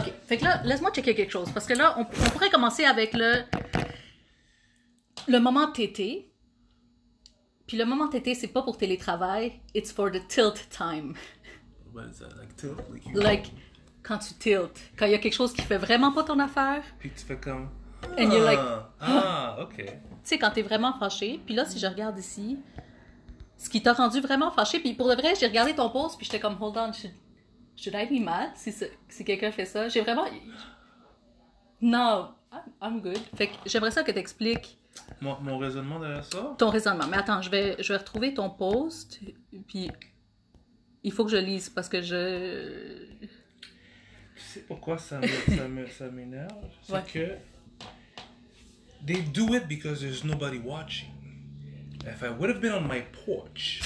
OK. Fait que là, laisse-moi checker quelque chose. Parce que là, on, on pourrait commencer avec le, le moment tété. Puis le moment tété, c'est pas pour télétravail. It's for the tilt time. What is that? Like tilt? Like you... Like, quand tu tiltes. Quand il y a quelque chose qui fait vraiment pas ton affaire. Puis tu fais comme... And you're like, Ah, ah, ok. Tu sais, quand t'es vraiment fâché. Puis là, si je regarde ici, ce qui t'a rendu vraiment fâché. Puis pour de vrai, j'ai regardé ton post. Puis j'étais comme, hold on, should, should I be mad si, si quelqu'un fait ça? J'ai vraiment. Non, I'm, good. Fait que j'aimerais ça que t'expliques Mon, mon raisonnement derrière ça? ton raisonnement. Mais attends, je vais, je vais retrouver ton post. Puis il faut que je lise parce que je. Tu sais pourquoi ça me- ça me- ça m'énerve? C'est Ouais. que... They do it because there's nobody watching. If I would have been on my porch,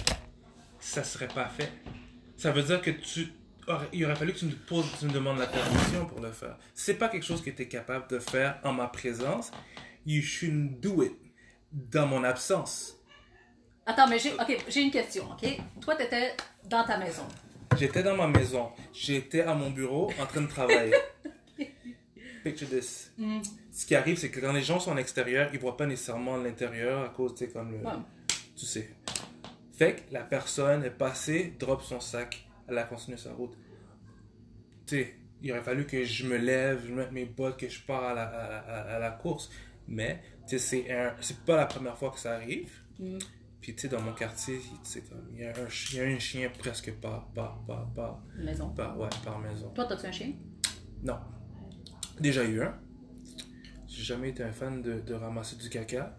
ça serait pas fait. Ça veut dire que tu... Il aurait fallu que tu me poses, tu me demandes la permission pour le faire. C'est pas quelque chose que tu es capable de faire en ma présence. You shouldn't do it dans mon absence. Attends, mais j'ai. Ok, j'ai une question, ok? Toi, t'étais dans ta maison. J'étais dans ma maison. J'étais à mon bureau en train de travailler. Picture this. Ce qui arrive, c'est que quand les gens sont en extérieur, ils voient pas nécessairement l'intérieur à cause, tu sais, comme le. Ouais. Tu sais. Fait que la personne est passée, drop son sac, elle a continué sa route. Tu sais, il aurait fallu que je me lève, je mette mes bottes, que je pars à la, à, à- à la course. Mais, tu sais, c'est un- c'est pas la première fois que ça arrive. Puis, tu sais, dans mon quartier, comme, il y, a un chi- il y a un chien presque par, par, par, par, Maison. par, ouais, par maison. Toi, t'as-tu un chien? Non. Déjà eu un. J'ai jamais été un fan de, de ramasser du caca.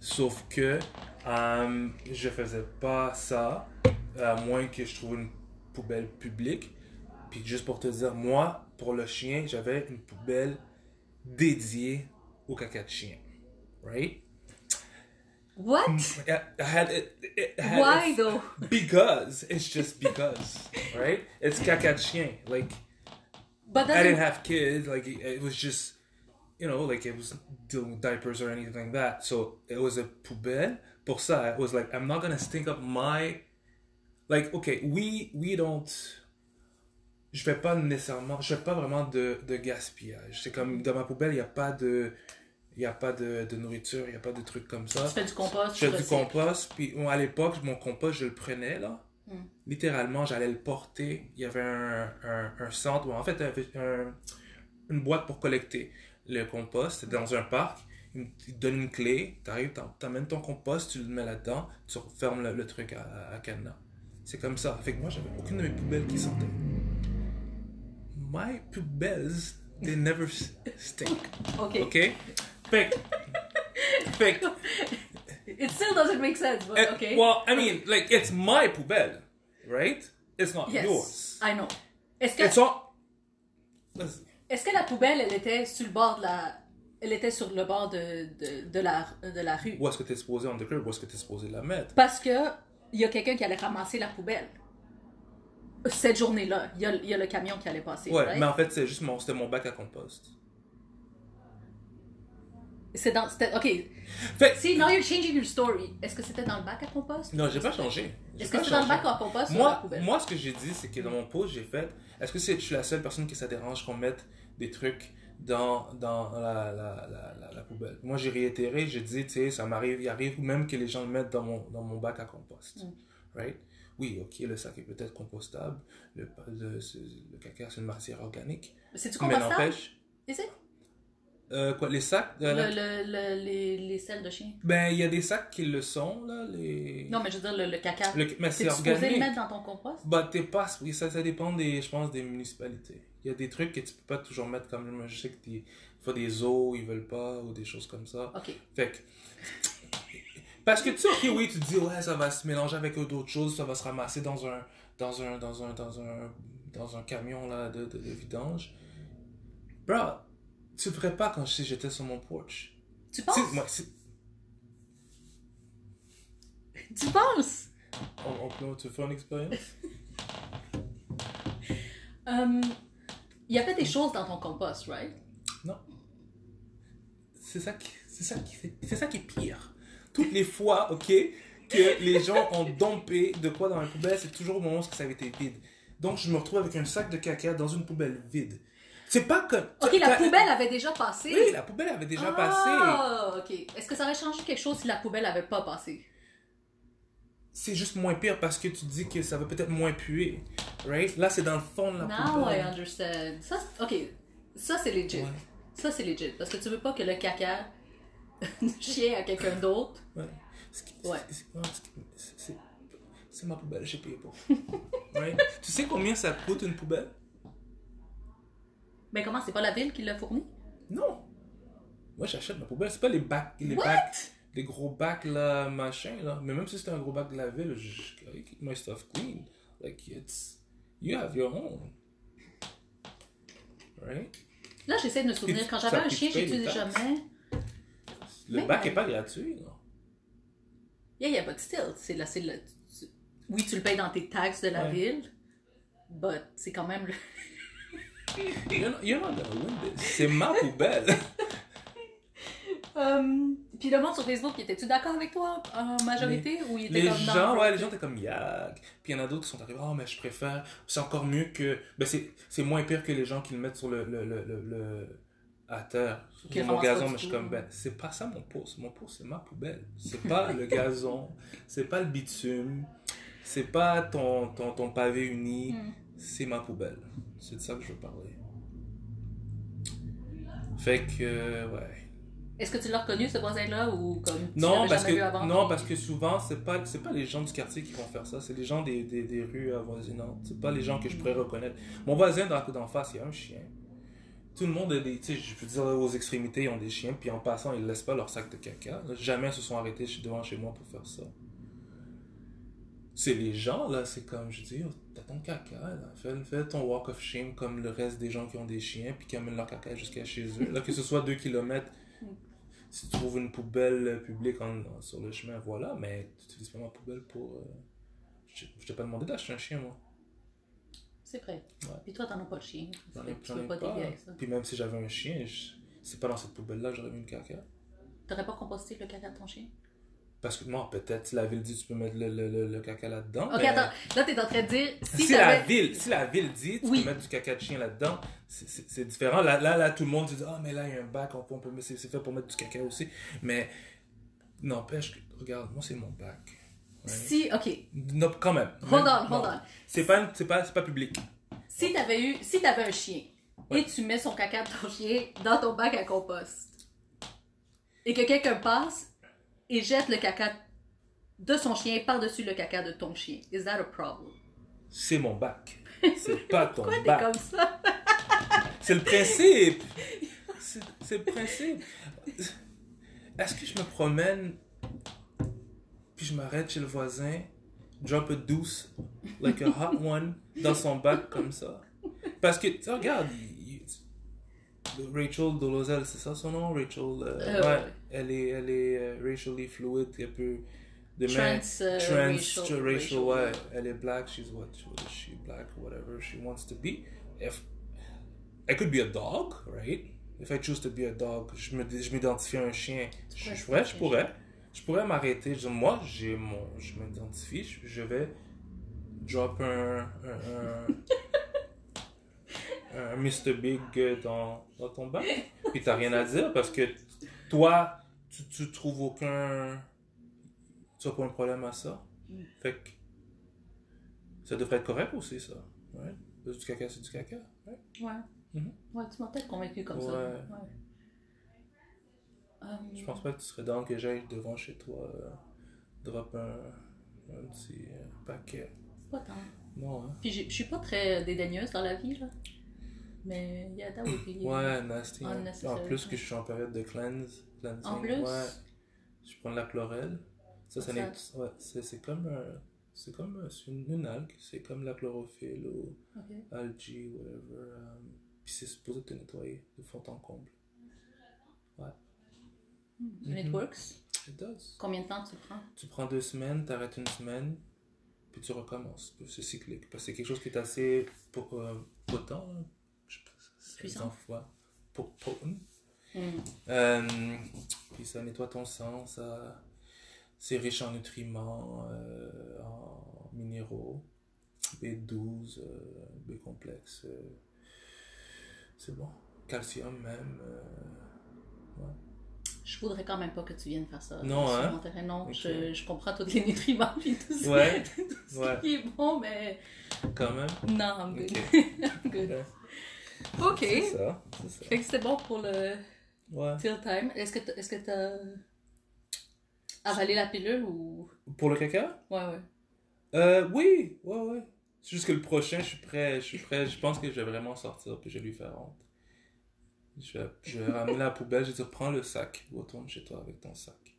Sauf que euh, je faisais pas ça, à moins que je trouve une poubelle publique. Puis juste pour te dire, moi, pour le chien, j'avais une poubelle dédiée au caca de chien. Right? What? Mm, I I had it, it had Why it- though? Because it's just because, right? It's caca de chien. Like But I didn't have kids. Like it, it was just, you know, like it was dealing with diapers or anything like that. So it was a poubelle. Pour ça, it was like I'm not gonna stink up my, like okay, we we don't. Je fais pas nécessairement, je fais pas vraiment de, de gaspillage. C'est comme dans ma poubelle, il y a pas de, il a pas de, de nourriture, il y a pas de trucs comme ça. tu fais du compost, Je tu fais du compost, puis à l'époque, mon compost, je le prenais, là. Mm. Littéralement, j'allais le porter. Il y avait un, un, un centre, en fait, il un- une boîte pour collecter le compost. C'était dans un parc. Ils te donnent une clé, t'arrives, t'en- t'amènes ton compost, tu le mets là-dedans, tu refermes le, le truc à, à, à cadenas. C'est comme ça. Fait que moi, j'avais aucune de mes poubelles qui sentaient. My poubelles, they never stink. Ok. OK? Fait que... Fait que... It still doesn't make sense, but Uh, okay. Well, I mean, like it's my poubelle, right? It's not yes, yours. I know. Est-ce que, It's all. Est-ce que la poubelle, elle était sur le bord de la... Elle était sur le bord de, de, de, la, de la rue? Où est-ce que t'es supposé on the curb? Où est-ce que t'es supposé la mettre? Parce que il y a quelqu'un qui allait ramasser la poubelle. Cette journée-là, il y a, il y a le camion qui allait passer. Ouais, right? mais en fait, c'est juste mon, c'était mon bac à compost. C'est dans... c'était- OK. Fait See, now you're changing your story. Est-ce que c'était dans le bac à compost? non, j'ai pas changé. J'ai Est-ce que c'est dans le bac à compost ou la Moi, poubelle? moi, ce que j'ai dit, c'est que dans mon post, j'ai fait. Est-ce que c'est, je suis la seule personne qui ça dérange qu'on mette des trucs dans, dans la, la, la, la, poubelle? Moi, j'ai réitéré, j'ai dit, tu sais, ça m'arrive, il arrive même que les gens le mettent dans mon, dans mon bac à compost. Mm. Right? Oui, ok, le sac est peut-être compostable, le, le, caca, c'est une matière organique. C'est-tu Mais compostable? n'empêche. Is it? Euh, quoi, les sacs? Le, euh, la- le, le- les, les selles de chien. Ben, il y a des sacs qui le sont, là, les... Non, mais je veux dire, le, le caca. Mais c'est T'es supposé le organique. mettre dans ton compost? Bah, t'es pas, oui, ça, ça dépend des, je pense, des municipalités. Il y a des trucs que tu peux pas toujours mettre comme, je sais que des fois des eaux, ils veulent pas, ou des choses comme ça. OK. Fait que, parce que tu sais, ok, oui, tu te dis, ouais, ça va se mélanger avec d'autres choses, ça va se ramasser dans un, dans un, dans un, dans un, dans un camion, là, de, de, de vidange. Bro, tu le ferais pas quand je sais j'étais sur mon porch. Tu penses? moi, Tu penses? on, on peut, veux faire une expérience? Hum, Il y avait des choses dans ton compost, right? C'est ça qui, c'est ça qui, fait- c'est ça qui est pire. Toutes les fois, ok, que les gens ont dompé de quoi dans la poubelle, c'est toujours au moment où ça avait été vide. Donc je me retrouve avec un sac de caca dans une poubelle vide. C'est pas comme. Ok, la poubelle avait déjà passé. Oui, la poubelle avait déjà passé. Ah, ok. Est-ce que ça aurait changé quelque chose si la poubelle avait pas passé? C'est juste moins pire parce que tu dis que ça va peut-être moins puer. Right? Là, c'est dans le fond de la Now I poubelle. understand. Ça, ok, ça c'est legit. Ouais. Ça c'est legit. Parce que tu veux pas que le caca chie à quelqu'un d'autre. Ouais. Ouais. c'est- ma poubelle, j'ai payé pour. right? Tu sais combien ça coûte une poubelle? Mais comment, c'est pas la ville qui l'a fourni? Non. Moi, j'achète ma poubelle. C'est pas les bacs, les What? bacs, les gros bacs là, machin là. Mais même si c'était un gros bac de la ville, je, keep my stuff clean. Like it's, you have your own. Right? Là, j'essaie de me souvenir. Quand j'avais un chien, tu payes les j'utilisais taxes. jamais. Le bac est pas gratuit, non? Yeah, yeah, but still. C'est là, c'est Oui, tu le payes dans tes taxes de la ville. But c'est quand même le. You're not, you're not gonna win this. C'est ma poubelle. Um, Puis le monde sur Facebook, il était-tu d'accord avec toi en majorité ou il était Les comme gens, ouais, les gens étaient comme yag. Puis il y en a d'autres qui sont arrivés, oh, mais je préfère. C'est encore mieux que. Ben, c'est, moins pire que les gens qui le mettent sur le. le, le, le, le- à terre. Sur mon gazon, mais je suis comme, ben, c'est pas ça mon pouce. Mon pouce, c'est ma poubelle. C'est pas le gazon. C'est pas le bitume. C'est pas ton, ton, ton pavé uni. Mm. C'est ma poubelle. C'est de ça que je veux parler. Fait que, euh, ouais. Est-ce que tu l'as reconnu ce voisin-là ou comme tu Non, parce que, vu avant? non, parce que souvent, c'est pas, c'est pas les gens du quartier qui vont faire ça, c'est les gens des, des, des rues avoisinantes. C'est pas les gens que je pourrais reconnaître. Mon voisin d'en d'en face, il y a un chien. Tout le monde a des, je veux dire, aux extrémités, ils ont des chiens, puis en passant, ils laissent pas leur sac de caca. Jamais ils se sont arrêtés devant chez moi pour faire ça. C'est les gens, là, c'est comme, je dis, oh, t'as ton caca, là. Fais, fais ton walk of shame comme le reste des gens qui ont des chiens, puis qui amènent leur caca jusqu'à chez eux. Là, que ce soit deux kilomètres, si tu trouves une poubelle publique en- en- sur le chemin, voilà, mais tu n'utilises pas ma poubelle pour. euh, Je, je t'ai pas demandé d'acheter un chien, moi. C'est vrai. Ouais. Puis toi, t'en as pas de chien. J'en ai, tu ai pas pas. avec ça. Puis même si j'avais un chien, je- c'est pas dans cette poubelle-là que j'aurais mis une caca. T'aurais pas composté le caca de ton chien? Parce que, non, peut-être, si la ville dit tu peux mettre le, le, le, le caca là-dedans. Ok, mais attends. Là, t'es en train de dire, si, Si, la ville, si la ville dit tu Oui. peux mettre du caca de chien là-dedans, c'est- différent. Là, là, là, tout le monde dit Ah, mais là, il y a un bac, on peut, on peut mettre- c'est fait pour mettre du caca aussi. Mais n'empêche regarde, moi, c'est mon bac. Ouais. Si, ok. Non, quand même. Hold Même- on, hold non. on. C'est pas, pas, pas public. Si t'avais eu, si t'avais un chien, Ouais. et tu mets son caca de ton chien dans ton bac à compost, et que quelqu'un passe et jette le caca de son chien par-dessus le caca de ton chien, is that a problem? C'est mon bac. C'est pas ton Pourquoi t'es bac. comme ça? C'est le principe. C'est le principe. Est-ce que je me promène puis je m'arrête chez le voisin, drop a douce, like a hot one, dans son bac comme ça? Parce que, tu regarde, Rachel Dolezal, c'est ça son nom? Rachel, euh, Euh, ouais. Elle est, elle est euh, racially fluid, elle peut... de Trans, euh, trans, racial- racial, racial, ouais. Elle est black, she's what? She? Black, whatever she wants to be. If I could be a dog, right? If I choose to be a dog, je me je m'identifie à un chien. Je, je pourrais, je pourrais. Je pourrais m'arrêter. Je moi, j'ai mon, je m'identifie. Je, je vais drop un, un, un, un Mr. Big dans, dans ton bac. Puis t'as rien à dire parce que toi, tu, tu trouves aucun. Tu n'as pas un problème à ça? Fait que ça devrait être correct aussi, ça. Ouais. Du caca, c'est du caca. Ouais. Ouais. Mhm. Ouais, tu m'as peut-être convaincu comme ça. Ouais. Um, Je pense pas que tu serais dans que j'aille devant chez toi, euh, drop un, un petit euh, paquet. Pas tant. Non, hein? Puis je suis pas très dédaigneuse dans la vie, là. Mais yeah, that would be... Ouais, nasty. hein. En plus que ouais. je suis en période de cleanse. Cleansing. En plus? Ouais. Je prends de la chlorelle. Ça, ça Ça-. Ouais, c'est comme un. C'est comme c'est une, une algue. C'est comme la chlorophylle ou Ok. algae, whatever. euh, Puis c'est supposé te nettoyer de fond en comble. And it works? It does. Combien de temps tu prends? Tu prends deux semaines, t'arrêtes une semaine, puis tu recommences. C'est cyclique. Parce que c'est quelque chose qui est assez po- euh, potent. là. Je sais pas, Puissant. ouais. Po- potent. Mm. Euh, puis ça nettoie ton sang, ça, c'est riche en nutriments, euh, en minéraux, B12, euh, B complexe. c'est bon. Calcium même. euh, Je voudrais quand même pas que tu viennes faire ça. Non, sur hein? mon terrain. Non, Ok. je, je comprends tous les nutriments et tout ça. Ouais, tout ce ouais. qui est bon, mais quand même? non, I'm good. Ok. I'm good. Ouais. Ok. C'est ça. C'est ça. Fait que c'était bon pour le Ouais. till time. Est-ce que t'as, est-ce que t'as avalé la pilule ou? Pour le caca? Ouais, ouais. Euh, oui, ouais, ouais. C'est juste que le prochain, je suis prêt, je suis prêt, je pense que je vais vraiment sortir, puis je vais lui faire honte. Je vais, je vais ramener la poubelle, je vais dire, prends le sac, retourne chez toi avec ton sac.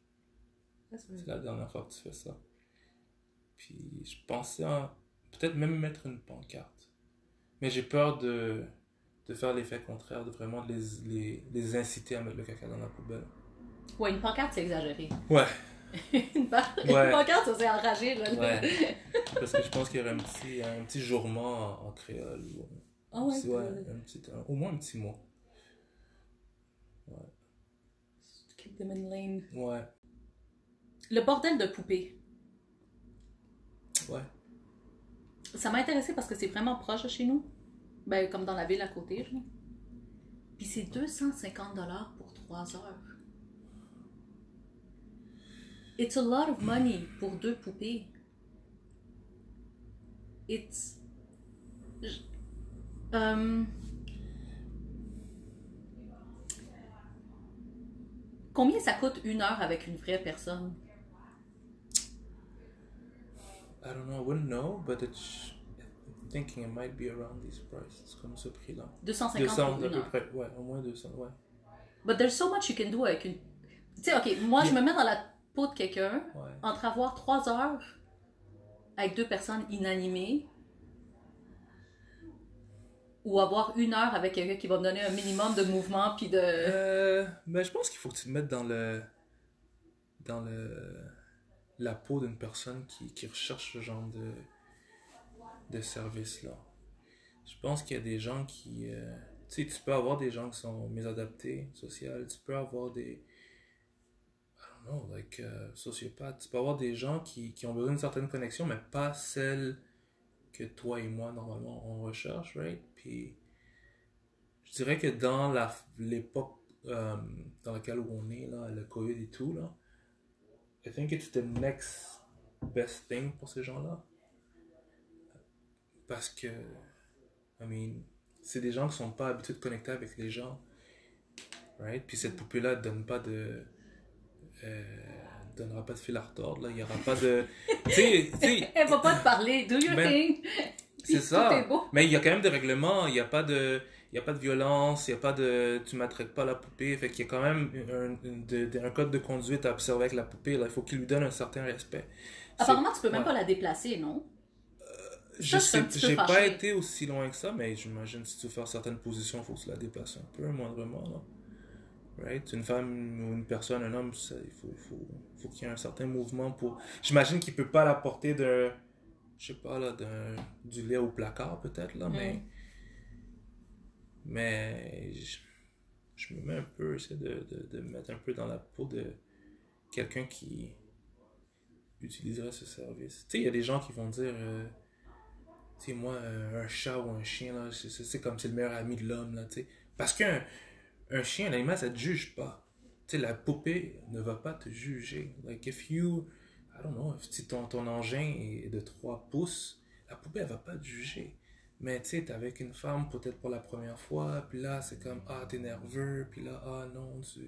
C'est la dernière fois que tu fais ça. Puis je pensais à peut-être même mettre une pancarte. Mais j'ai peur de, de faire l'effet contraire, de vraiment les, les, les inciter à mettre le caca dans la poubelle. Ouais, une pancarte, c'est exagéré. Ouais, une, par- Ouais. une pancarte, ça c'est enragé, là. ouais. Parce que je pense qu'il y aurait un petit, un petit en, créole. Ah ouais, petit- ouais, un petit, un- au moins un petit mot. keep them in lane. Ouais, Le bordel de poupée. ouais. Ça m'a intéressé parce que c'est vraiment proche de chez nous. Ben, comme dans la ville à côté. Puis c'est 250 dollars pour 3 heures. It's a lot of money pour deux poupées. It's. Euh, Combien ça coûte une heure avec une vraie personne? I don't know, I wouldn't know, but it's, thinking it might be around these prices, comme ce prix-là. 250 200 pour à peu près, ouais, au moins 200, ouais. But there's so much you can do avec une. Tu sais, ok, moi je me mets dans la peau de quelqu'un Ouais. entre avoir trois heures avec deux personnes inanimées ou avoir une heure avec quelqu'un qui va me donner un minimum de mouvement puis de. Euh, ben, je pense qu'il faut que tu te mettes dans le. dans le. la peau d'une personne qui, qui recherche ce genre de. De service-là. Je pense qu'il y a des gens qui. euh, tu sais, tu peux avoir des gens qui sont mésadaptés, sociales, tu peux avoir des. I don't know, like, euh, sociopathes. Tu peux avoir des gens qui, qui ont besoin d'une certaine connexion, mais pas celle que toi et moi, normalement, on recherche, right? Puis, je dirais que dans l'époque euh, dans laquelle on est, là, le COVID et tout, là, I think it's the next best thing pour ces gens-là. Parce que, I mean, c'est des gens qui sont pas habitués de connecter avec les gens, right? Puis cette poupée-là ne donne pas de... Euh, donnera pas de fil à retordre, là. Il y aura pas de... tu sais, tu sais, Elle va pas te parler, do your thing! c'est ça. Mais il y a quand même des règlements, il n'y a pas de... Il y a pas de violence, il n'y a pas de... Tu maltraites pas la poupée. Fait qu'il y a quand même un, de- un code de conduite à observer avec la poupée. Là. Il faut qu'il lui donne un certain respect. Apparemment, tu peux même ouais. pas la déplacer, non? Je sais, j'ai pas été aussi loin que ça, mais j'imagine si tu veux faire certaines positions, il faut que tu la déplaces un peu, moindrement. Là. Right? Une femme ou une personne, un homme, ça, il faut, faut, faut qu'il y ait un certain mouvement pour. J'imagine qu'il peut pas la porter de. Je sais pas, là, d'un, du lait au placard, peut-être, là, mais. Mm. Mais. Je, je me mets un peu, j'essaie de, de, de me mettre un peu dans la peau de quelqu'un qui utiliserait ce service. Tu sais, il y a des gens qui vont dire. euh, sais, moi, euh, un chat ou un chien, là, c'est- comme c'est le meilleur ami de l'homme, là, tu sais. Parce qu'un un chien, un animal, ça te juge pas. Tu sais, la poupée ne va pas te juger. Like, if you, I don't know, si ton, ton engin est de 3 pouces, la poupée, elle va pas te juger. Mais tu sais, t'es avec une femme peut-être pour la première fois, puis là, c'est comme, ah, t'es nerveux, puis là, ah non, tu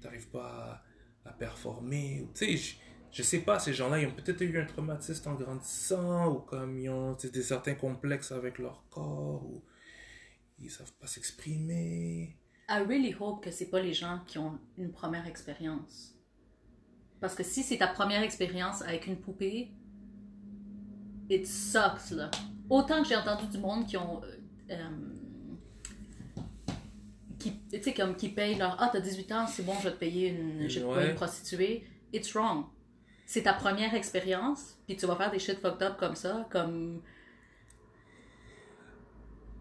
t'arrives pas à, à performer. Tu sais, je, sais pas, ces gens-là, ils ont peut-être eu un traumatisme en grandissant, ou comme ils ont des certains complexes avec leur corps, ou ils savent pas s'exprimer. I really hope que c'est pas les gens qui ont une première expérience. Parce que si c'est ta première expérience avec une poupée, it sucks, là. Autant que j'ai entendu du monde qui ont. euh, euh, qui, tu sais, comme qui payent leur. Ah, t'as 18 ans, c'est bon, je vais te payer une, je vais Ouais. une prostituée. It's wrong c'est ta première expérience, puis tu vas faire des shit fucked up comme ça, comme.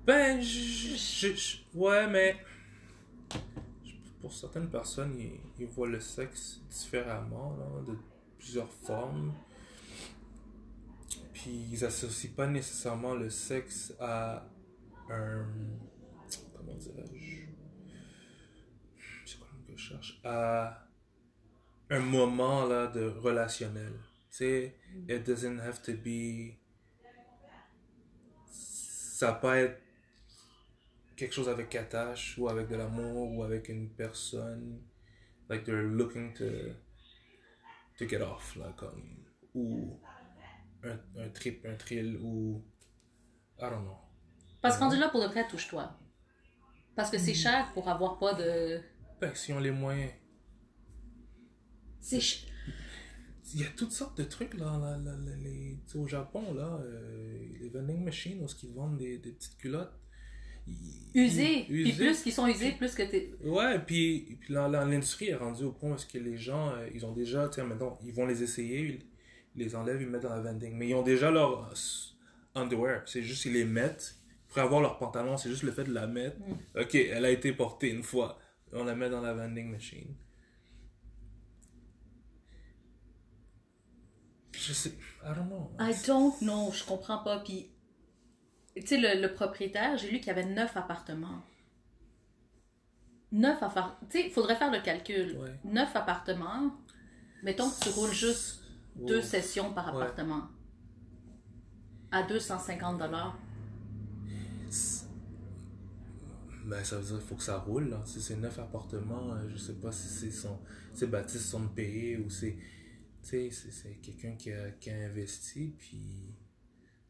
Ben, je, ouais, mais pour certaines personnes, ils, voient le sexe différemment, de plusieurs formes. Puis ils associent pas nécessairement le sexe à un. Comment dirais-je C'est quoi que je cherche À un moment là de relationnel. Tu sais, it doesn't have to be. Ça pas être quelque chose avec attache ou avec de l'amour ou avec une personne. Like they're looking to, to get off, là, comme. Ou un, un trip, un thrill, ou. I don't know. Parce que rendu là, pour de vrai, touche-toi. Parce que c'est cher pour avoir pas de. Ben, si on les moyens. C'est ch- Il y a toutes sortes de trucs là, là, là, là, les, au Japon, là, euh, les vending machines où ils vendent des, des petites culottes. ils- ils- Puis plus qu'ils sont usés, plus que t'es. Ouais, puis, puis l'industrie est rendue au point où est-ce que les gens, euh, ils ont déjà, sais, maintenant, ils vont les essayer, ils, les enlèvent, ils les mettent dans la vending. Mais ils ont déjà leur underwear. C'est juste, ils les mettent. Pour avoir leur pantalon, c'est juste le fait de la mettre. Ok, elle a été portée une fois. On la met dans la vending machine. Je sais, I don't know. I don't know, je comprends pas. Puis, tu sais, le, le propriétaire, j'ai lu qu'il y avait neuf appartements. Neuf appartements. Tu sais, il faudrait faire le calcul. Ouais. Neuf appartements. Mettons que tu roules juste deux sessions par Ouais. appartement. À 250 dollars. Ben, ça veut dire qu'il faut que ça roule. Là. Si c'est neuf appartements, euh, je sais pas si c'est son, Baptiste son payé ou c'est. Tu sais, c'est, c'est quelqu'un qui a, qui a investi, puis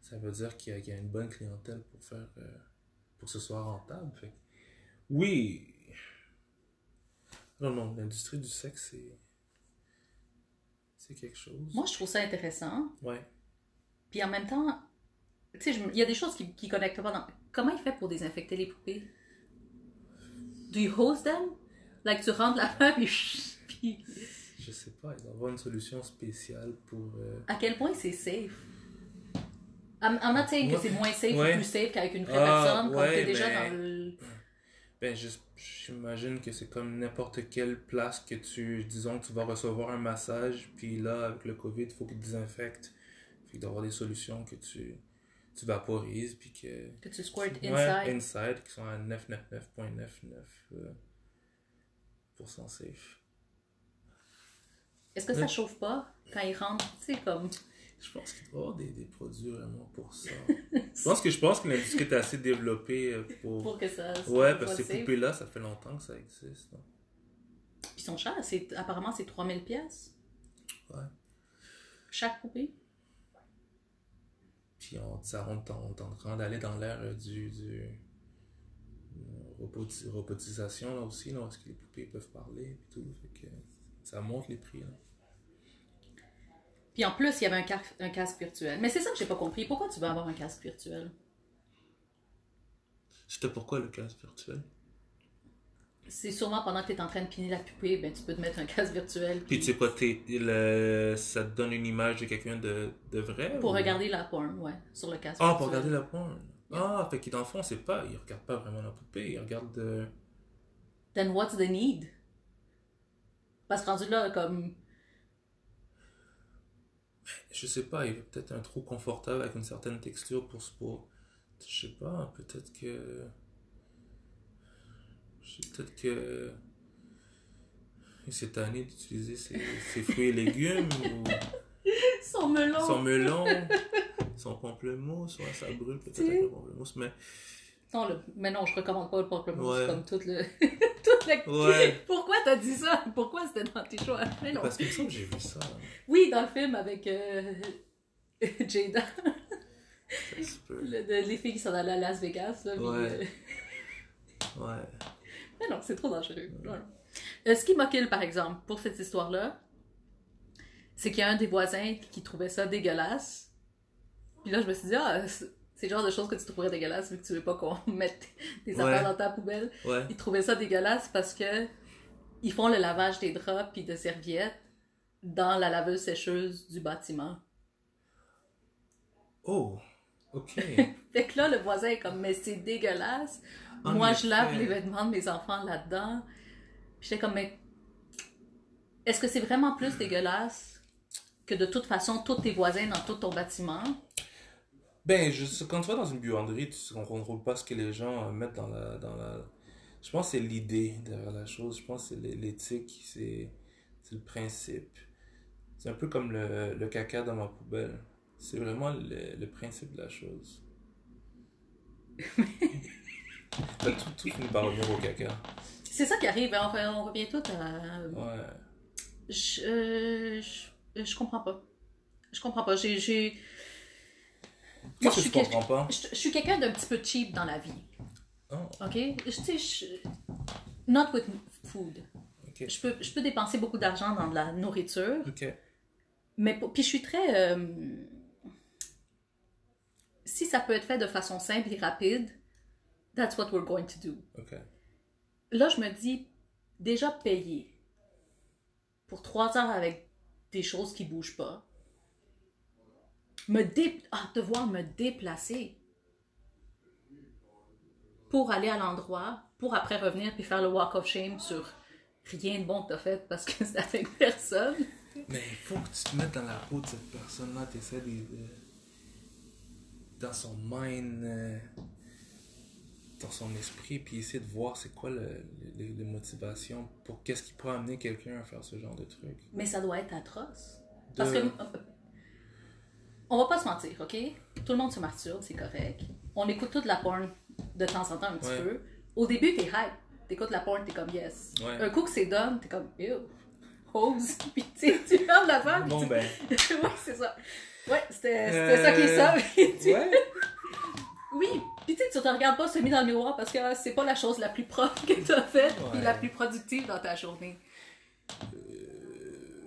ça veut dire qu'il y a, une bonne clientèle pour faire. euh, pour que ce soit rentable. Fait. Oui. Non, non, l'industrie du sexe, c'est. C'est quelque chose. Moi, je trouve ça intéressant. Ouais. Puis en même temps, tu sais, il y a des choses qui, qui connectent pas dans. Comment il fait pour désinfecter les poupées? Do you hose them? Like, tu rentres la main, puis. Puis Je sais pas, il doit avoir une solution spéciale pour. euh, à quel point c'est safe? I'm, I'm not saying que Ouais. c'est moins safe Ouais. ou plus safe qu'avec une vraie Ah, personne, ouais, t'es déjà mais- dans le. Ben, j'imagine que c'est comme n'importe quelle place que tu, disons que tu vas recevoir un massage, puis là, avec le COVID, il faut que tu désinfectes. Fait qu'il doit y avoir des solutions que tu, tu vaporises, puis que... Que tu squirt inside. Ouais, inside, qui sont à 999.99% euh, safe. Est-ce que ça chauffe pas quand ils rentrent? Tu sais, comme. Je pense qu'il doit y avoir des, des produits vraiment pour ça. je pense que je pense que l'industrie est assez développée euh, pour... Pour que ça. Ouais, parce que ces poupées-là, ça fait longtemps que ça existe. non? Puis ils sont chers. c'est- Apparemment, c'est 3000 pièces. Ouais. Chaque poupée. Puis on, ça, on, en- on est en train d'aller dans l'ère euh, du, du euh, roboti- robotisation là aussi, là, parce que les poupées peuvent parler et tout. Fait que ça monte les prix. Là. Puis en plus, il y avait un, car- un casque virtuel. Mais c'est ça que j'ai pas compris. Pourquoi tu veux avoir un casque virtuel? C'était pourquoi le casque virtuel? C'est sûrement pendant que tu es en train de piner la poupée, ben tu peux te mettre un casque virtuel. Puis tu sais quoi, t'es- le, ça te donne une image de quelqu'un de, de vrai? Pour ou- regarder la porn, ouais, sur le casque Ah, pour regarder la porn. Ah, fait qu'il dans le fond, c'est pas, il regarde pas vraiment la poupée, il regarde. euh, Then what's the need? Parce que rendu là, comme. Je sais pas, il est peut-être un trop confortable avec une certaine texture pour ce pour. Je sais pas, peut-être que. Peut-être que. Il s'est tanné d'utiliser ses, ses fruits et légumes ou Son melon! son melon, son pamplemousse, ouais, ça brûle peut-être avec le pamplemousse, mais. Non, le... mais non, je recommande pas le pamplemousse Ouais. comme tout le. Ouais. Pourquoi t'as dit ça? Pourquoi c'était dans tes choix? Mais non. Parce que ça, j'ai vu ça. Oui, dans le film avec euh, Jada, le- de- les filles qui sont allées à Las Vegas. Là, Ouais. euh, Ouais. Mais non, c'est trop dangereux. Ouais. Euh, ce qui m'occupe, par exemple, pour cette histoire-là, c'est qu'il y a un des voisins qui trouvait ça dégueulasse. Puis là, je me suis dit, ah, c'est le genre de choses que tu trouverais dégueulasse vu que tu veux pas qu'on mette des Ouais. affaires dans ta poubelle. Ouais. Il trouvait ça dégueulasse parce que ils font le lavage des draps puis de serviettes dans la laveuse sécheuse du bâtiment. Oh, ok. Fait que là, le voisin est comme, mais c'est dégueulasse. En Moi, effet. je lave les vêtements de mes enfants là-dedans. J'étais comme, mais est-ce que c'est vraiment plus dégueulasse que de toute façon, tous tes voisins dans tout ton bâtiment? Ben, je, quand tu vas dans une buanderie, tu ne contrôles pas ce que les gens euh, mettent dans la, dans la, Je pense que c'est l'idée derrière la chose. Je pense que c'est l'éthique, c'est le principe. C'est un peu comme le, le caca dans ma poubelle. C'est vraiment le, le principe de la chose. T'as tout, tout fini par revenir au caca. C'est ça qui arrive, hein. enfin, on revient tout à. Ouais. Je, euh, je, je comprends pas. Je comprends pas. J'ai. Qu'est-ce que je comprends pas? Je, je suis quelqu'un d'un petit peu cheap dans la vie. Oh, OK? Je, tu sais, je- Not with food. Je peux, je peux dépenser beaucoup d'argent dans de la nourriture, Ok. mais puis je suis très. euh, Si ça peut être fait de façon simple et rapide, that's what we're going to do. Ok. Là, je me dis, déjà payer pour trois heures avec des choses qui bougent pas, me dé... ah, devoir me déplacer pour aller à l'endroit, pour après revenir puis faire le walk of shame sur rien de bon que t'as fait parce que c'est avec personne. Mais il faut que tu te mettes dans la peau de cette personne-là, tu essaies de, dans son mind, euh, dans son esprit, puis essayer de voir c'est quoi le, le- les motivations pour qu'est-ce qui pourrait amener quelqu'un à faire ce genre de truc. Mais ça doit être atroce. Parce que. On va pas se mentir, ok? Tout le monde se masturbe, c'est correct. On écoute toute la porn de temps en temps un petit Ouais. peu. Au début, t'es hype. T'écoutes la porn, t'es comme yes. Ouais. Un coup que c'est done, t'es comme ew. Hose. Puis tu fermes la femme. Bon ben. oui, c'est ça. Ouais, c'était ça qui est ça. Puis tu- Ouais. Oui, puis tu sais, tu te regardes pas semi dans le miroir parce que c'est pas la chose la plus propre que t'as faite, puis Ouais. la plus productive dans ta journée.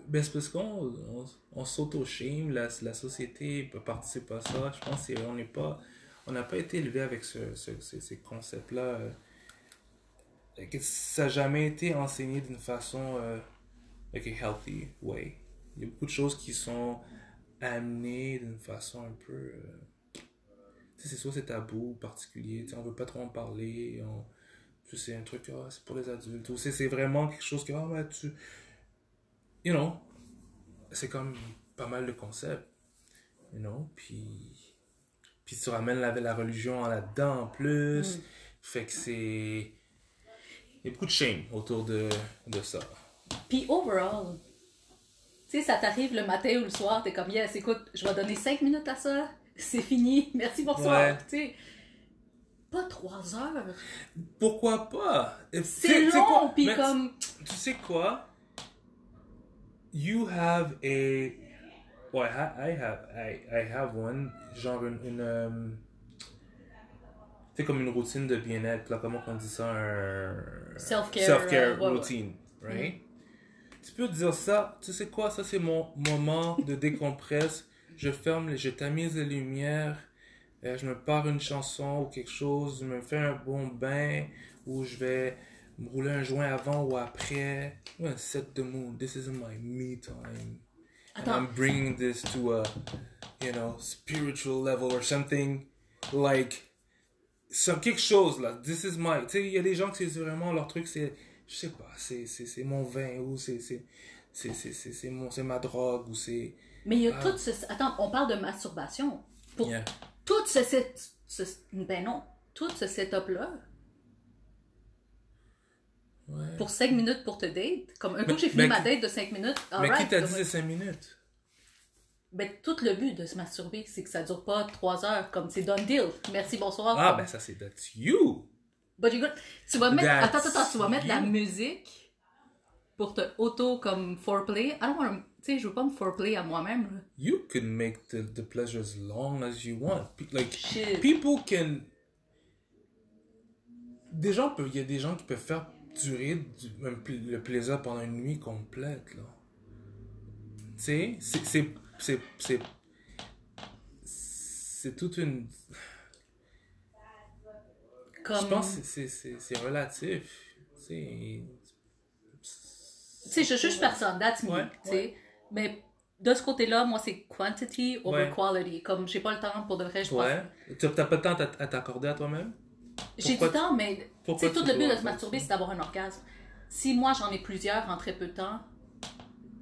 Ben, c'est parce qu'on on, on s'auto-shame, la, la société participe à ça. Je pense qu'on n'est pas. On n'a pas été élevé avec ce, ce- ces, ces concepts-là. euh, ça n'a jamais été enseigné d'une façon. Euh, like healthy way. Il y a beaucoup de choses qui sont amenées d'une façon un peu. euh, c'est soit c'est tabou ou particulier. On veut pas trop en parler. On, c'est un truc, ah, c'est pour les adultes. Ou c'est vraiment quelque chose que, ah, ben, tu you know, c'est comme pas mal de concepts, you know, puis, puis tu ramènes la, la religion là-dedans en plus, fait que c'est, il y a beaucoup de shame autour de, de ça. Puis overall, tu sais, ça t'arrive le matin ou le soir, t'es comme, yes, écoute, je vais donner 5 minutes à ça, c'est fini, merci, bonsoir. Ouais. Tu sais, pas 3 heures. Pourquoi pas? C'est long, puis comme. Tu sais quoi? You have a, well, I ha- I have, I, I have one, genre une, une tu sais, comme une routine de bien-être, là, comment on dit ça, un... Self-care, Self-care euh, ouais, ouais. routine, right? Tu peux dire ça, tu sais quoi, ça c'est mon moment de décompresse, je ferme, les, je tamise les lumières, euh, je me pars une chanson ou quelque chose, je me fais un bon bain, ou je vais rouler un joint avant ou après. Ouais, set the mood, this is my me time. And. I'm bringing this to a, you know, spiritual level or something like some, quelque chose là. This is my. Tu sais, il y a des gens qui c'est vraiment leur truc, c'est, je sais pas, c'est, mon vin ou c'est, ma drogue ou c'est. Mais il y a Ah. tout ce. Attends, on parle de masturbation. Pour Yeah. tout ce- ben non, tout ce setup-là, Ouais. pour 5 minutes pour te date, comme un coup Mais- que j'ai fini ma date de 5 minutes, Mais alright, qui t'a dit c'est 5 minutes? Ben, tout le but de se masturber, c'est que ça dure pas 3 heures, comme c'est done deal. Merci, bonsoir. Ah, comme- ben ça c'est that's you! But you got- tu vas mettre, That's attends, attends, tu vas mettre la you. musique pour te auto comme foreplay. I don't wanna, tu sais, je veux pas me foreplay à moi-même. You can make the, the pleasure as long as you want. Like, Shit. people can. Des gens peuvent, il y a des gens qui peuvent faire durer du- le plaisir pendant une nuit complète, là. Tu sais, c'est, c'est, c'est, c'est, c'est toute une. Comme, Je pense que c'est, relatif. Tu sais, tu sais, je juge personne, that's me, Ouais, tu sais. Mais de ce côté-là, moi, c'est quantity over Ouais. quality. Comme j'ai pas le temps pour de vrai, je pense. ouais. T'as pas de temps à t'accorder à toi-même? J'ai du temps, mais sais, tout le but de se masturber, c'est d'avoir un orgasme. Si moi, j'en ai plusieurs en très peu de temps,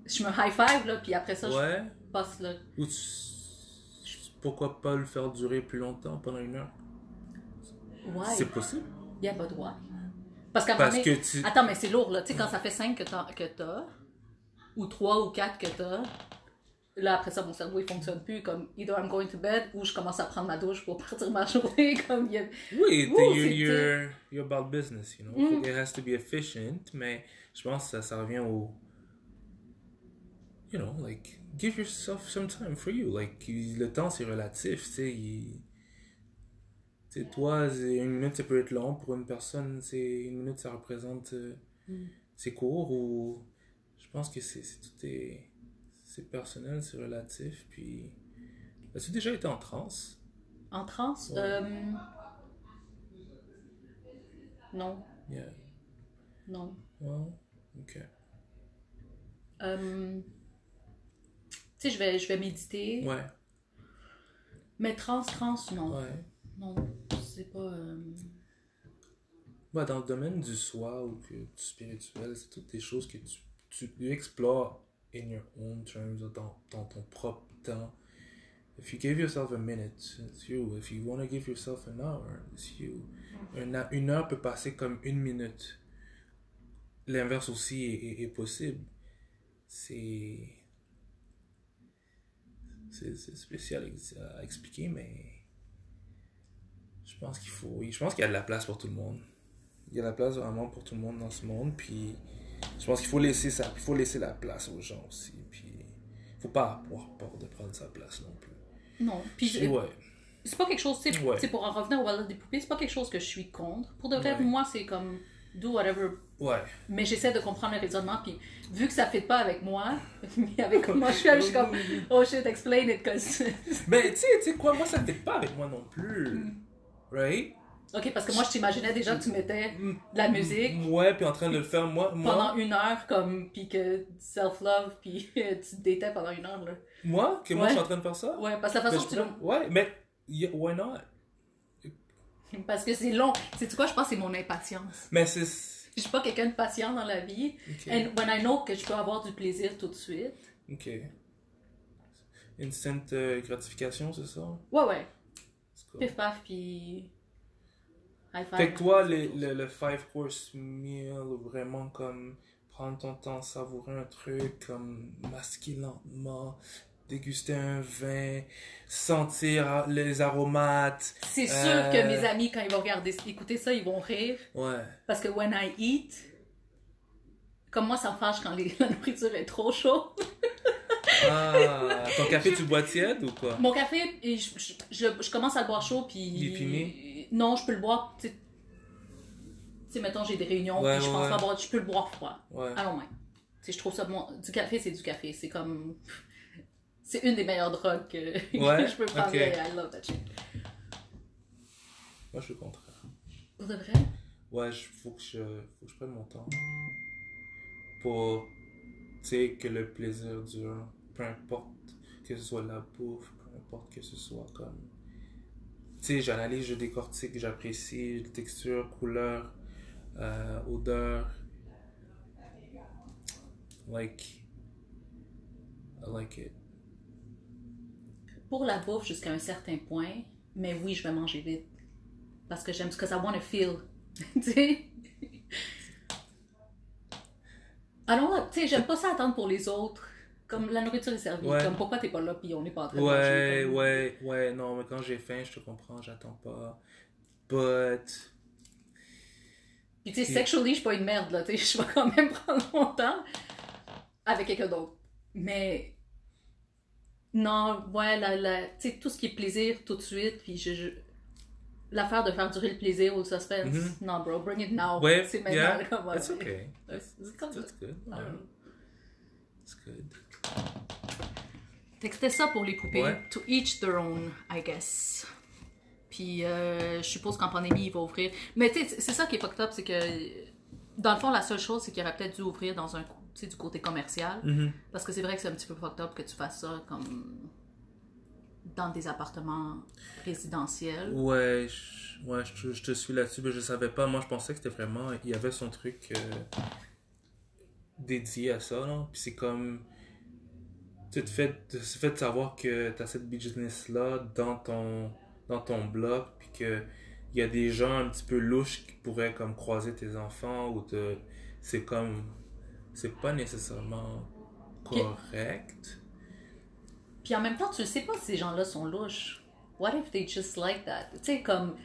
je me high five, là, puis après ça, Ouais. je passe là. Ou tu- Pourquoi pas le faire durer plus longtemps, pendant une heure? Ouais. C'est possible. Il y a pas de why. Parce un Parce donné- que tu- Attends, mais c'est lourd, là. Tu sais, quand ça fait 5 que t'as, que t'as, ou 3 ou 4 que t'as, là, après ça, mon cerveau, il fonctionne plus comme either I'm going to bed ou je commence à prendre ma douche pour partir ma journée. Comme il y a... Oui, Ouh, you're, you're, you're about business, you know. Mm. It has to be efficient, mais je pense que ça, ça revient au. You know, like, give yourself some time for you. Like, le temps, c'est relatif, tu sais. il- Tu sais, toi, une minute, ça peut être long. Pour une personne, c'est une minute, ça représente. euh, C'est court ou. Je pense que c'est c'est- tout est. C'est personnel, c'est relatif. Puis. As-tu déjà été en transe? En transe? Ouais. euh, Non, Yeah. non. Well, ok. Euh, Tu sais, je vais, je vais méditer. Ouais, Mais trans, trans, non. ouais. Non, c'est pas. euh, Ouais, dans le domaine du soi ou que, du spirituel, c'est toutes des choses que tu, tu, tu explores in your own terms, dans, dans ton propre temps. If you give yourself a minute, it's you. If you want to give yourself an hour, it's you. Une, une heure peut passer comme une minute. L'inverse aussi est, est- est possible. C'est. C'est spécial à expliquer, mais. Je pense qu'il faut. Je pense qu'il y a de la place pour tout le monde. Il y a de la place vraiment pour tout le monde dans ce monde. Puis je pense qu'il faut laisser ça. Il faut laisser la place aux gens aussi. Puis faut pas avoir peur de prendre sa place non plus. Non. Puis, Puis, ouais. c'est pas quelque chose, tu sais, Ouais. pour en revenir au wallet des poupées, c'est pas quelque chose que je suis contre. Pour de vrai, Ouais. moi, c'est comme do whatever. Ouais. Mais j'essaie de comprendre le raisonnement, puis vu que ça fait pas avec moi, mais avec comment je suis, je suis comme oh shit, explain it, cause. Mais tu sais, tu sais quoi, moi ça ne fait pas avec moi non plus. Mm. Right? Ok, parce que moi, je t'imaginais déjà que tu mettais de la musique Ouais, puis en train de le faire moi. Moi, pendant une heure, comme, puis que self-love, puis tu te datais pendant une heure, là. moi? Que moi Ouais. je suis en train de faire ça? Ouais, parce que la Mais façon que tu Ouais, mais yeah, why not? Parce que c'est long. C'est quoi, je pense que c'est mon impatience. Mais c'est. Je suis pas quelqu'un de patient dans la vie. Ok. And when I know que je peux avoir du plaisir tout de suite. Ok. Instant euh, gratification, c'est ça? Ouais, ouais. Cool. Pif paf, puis. Fait que toi, le, le, le five course meal, vraiment comme prendre ton temps, savourer un truc, comme masquer lentement, déguster un vin, sentir les aromates. C'est sûr Euh, que mes amis, quand ils vont regarder, écouter ça, ils vont rire. Ouais. Parce que when I eat, comme moi, ça me fâche quand les- la nourriture est trop chaude. Ah, ton café, tu le bois tiède ou quoi? Mon café, je, je, je- je commence à le boire chaud, puis. Il est? Non, je peux le boire, tu sais. Tu sais, mettons, j'ai des réunions, Ouais, puis je ouais, pense ouais. pas boire, je peux le boire froid. Ouais. Don't mind. Tu sais, je trouve ça bon. Du café, c'est du café. C'est comme. C'est une des meilleures drogues que, que Ouais, je peux prendre. ok. Yeah, I love that shit. Moi, je suis le contraire. Pour de vrai? Ouais, il faut, que je- faut que je prenne mon temps pour, tu sais, que le plaisir dure. Peu importe que ce soit la bouffe, peu importe que ce soit comme... Sais, j'analyse, je décortique, j'apprécie texture, couleur, euh, odeur. Like... I like it. Pour la bouffe, jusqu'à un certain point, mais oui, je vais manger vite. Parce que j'aime ce que ça want to feel. tu sais? Alors, tu sais, j'aime pas ça attendre pour les autres. Comme la nourriture est servie. Ouais. Comme pourquoi t'es pas là, puis on n'est pas en train de manger. Ouais, comme- ouais, ouais, non, mais quand j'ai faim, je te comprends, j'attends pas. But... Puis tu sais, sexually, je suis pas une merde, là. Tu sais, je vais quand même prendre mon temps avec quelqu'un d'autre. Mais. Non, ouais, la, la, tu sais, tout ce qui est plaisir tout de suite, puis je. je- L'affaire de faire durer le plaisir ou le suspense. Mhm. Non, bro, bring it now. Ouais, C'est maintenant. yeah, comme, ouais, that's ouais. okay. Ouais, C'est comme ça. That's good. I don't Ouais. know. That's good. Fait que c'était ça pour les poupées. Ouais. To each their own, I guess. Puis euh, je suppose qu'en pandémie, il va ouvrir. Mais tu sais, c'est ça qui est fucked up, c'est que dans le fond, la seule chose, c'est qu'il aurait peut-être dû ouvrir dans un, du côté commercial. Mhm. Parce que c'est vrai que c'est un petit peu fucked up que tu fasses ça comme dans des appartements résidentiels. Ouais, je, ouais je, je te suis là-dessus, mais je savais pas. Moi, je pensais que c'était vraiment. Il y avait son truc euh, dédié à ça, là. Puis c'est comme. Tu te fais, tu te fais savoir que tu as cette business-là dans ton, dans ton bloc, puis que il y a des gens un petit peu louches qui pourraient comme croiser tes enfants ou te. C'est comme. C'est pas nécessairement correct. Puis en même temps, tu sais pas si ces gens-là sont louches. What if they just like that? Tu sais, comme.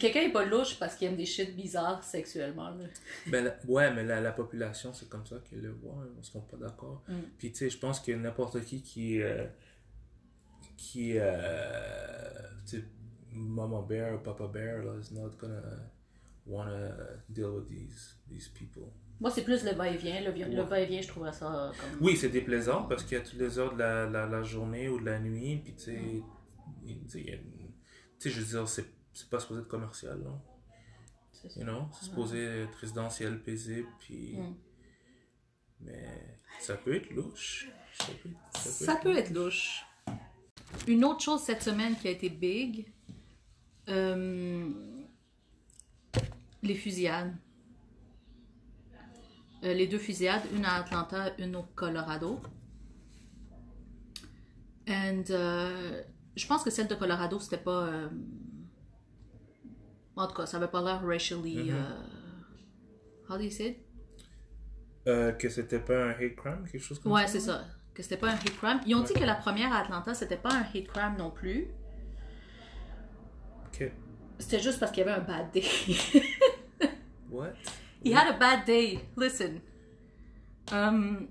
Quelqu'un est pas louche parce qu'il aime des shit bizarres sexuellement. Là. Ben, la- ouais, mais la, la population, c'est comme ça qu'elle le voit. On se rend pas d'accord. Mm. Puis, tu sais, je pense que n'importe qui qui. euh, qui. Euh, tu sais, Mama Bear ou Papa Bear, là, is not gonna wanna deal with these, these people. Moi, c'est plus le va-et-vient. Le, le va-et-vient, je trouverais ça comme. Oui, c'est déplaisant parce qu'il y a toutes les heures de la, la, la journée ou de la nuit. Puis, tu sais, sais, je veux dire, c'est c'est pas supposé être commercial, là. C'est. You know? C'est supposé être résidentiel, paisible, puis... Mm. Mais ça peut être louche. Ça peut, Ça peut être louche. Une autre chose cette semaine qui a été big, euh, les fusillades. Euh, les deux fusillades, une à Atlanta, une au Colorado. And euh, je pense que celle de Colorado, c'était pas. En tout cas, ça avait pas l'air racially. euh, how do you say it? Euh, que c'était pas un hate crime, quelque chose comme Ouais, ça? c'est ça. Que c'était pas un hate crime. Ils ont dit que la première à Atlanta, c'était pas un hate crime non plus. Ok. C'était juste parce qu'il y avait un bad day. What? He had a bad day. Listen. Um,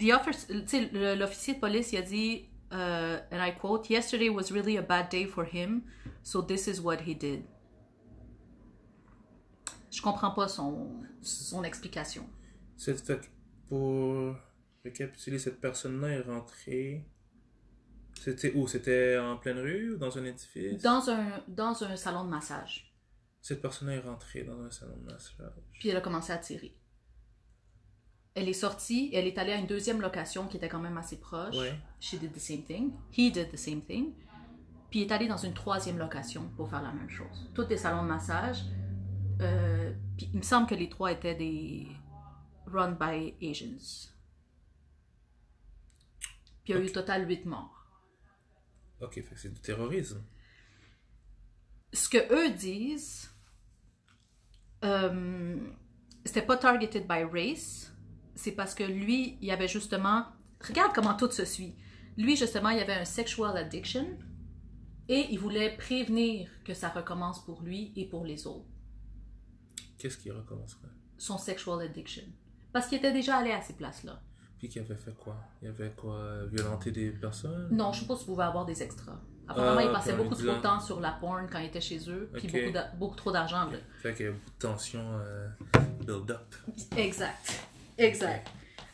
l'officier de police, il a dit, uh, and I quote, Yesterday was really a bad day for him, so this is what he did. Je comprends pas son, son explication. C'est fait pour récapituler, cette personne-là est rentrée. C'était où? C'était en pleine rue ou dans un édifice? Dans un, dans un salon de massage. Cette personne-là est rentrée dans un salon de massage. Puis elle a commencé à tirer. Elle est sortie, elle est allée à une deuxième location qui était quand même assez proche. Ouais. She did the same thing. He did the same thing. Puis il est allé dans une troisième location pour faire la même chose. Tous des salons de massage. Euh, puis il me semble que les trois étaient des run by Asians. Puis il y a eu au total huit morts. Ok, fait que c'est du terrorisme. ce que eux disent, euh, c'était pas targeted by race, c'est parce que lui, il y avait justement, regarde comment tout se suit. Lui, justement, il avait un sexual addiction et il voulait prévenir que ça recommence pour lui et pour les autres. Qu'est-ce qui recommencerait? Son sexual addiction. Parce qu'il était déjà allé à ces places-là. Puis qui avait fait quoi? Il avait quoi? Violenter des personnes? Non, je si vous pouvez avoir des extras. Apparemment, Ah, il passait ok, beaucoup trop de temps sur la porn quand il était chez eux, puis Ok. beaucoup, trop d'argent. là. Fait qu'il y a beaucoup de tension euh, build up. Exact. Exact.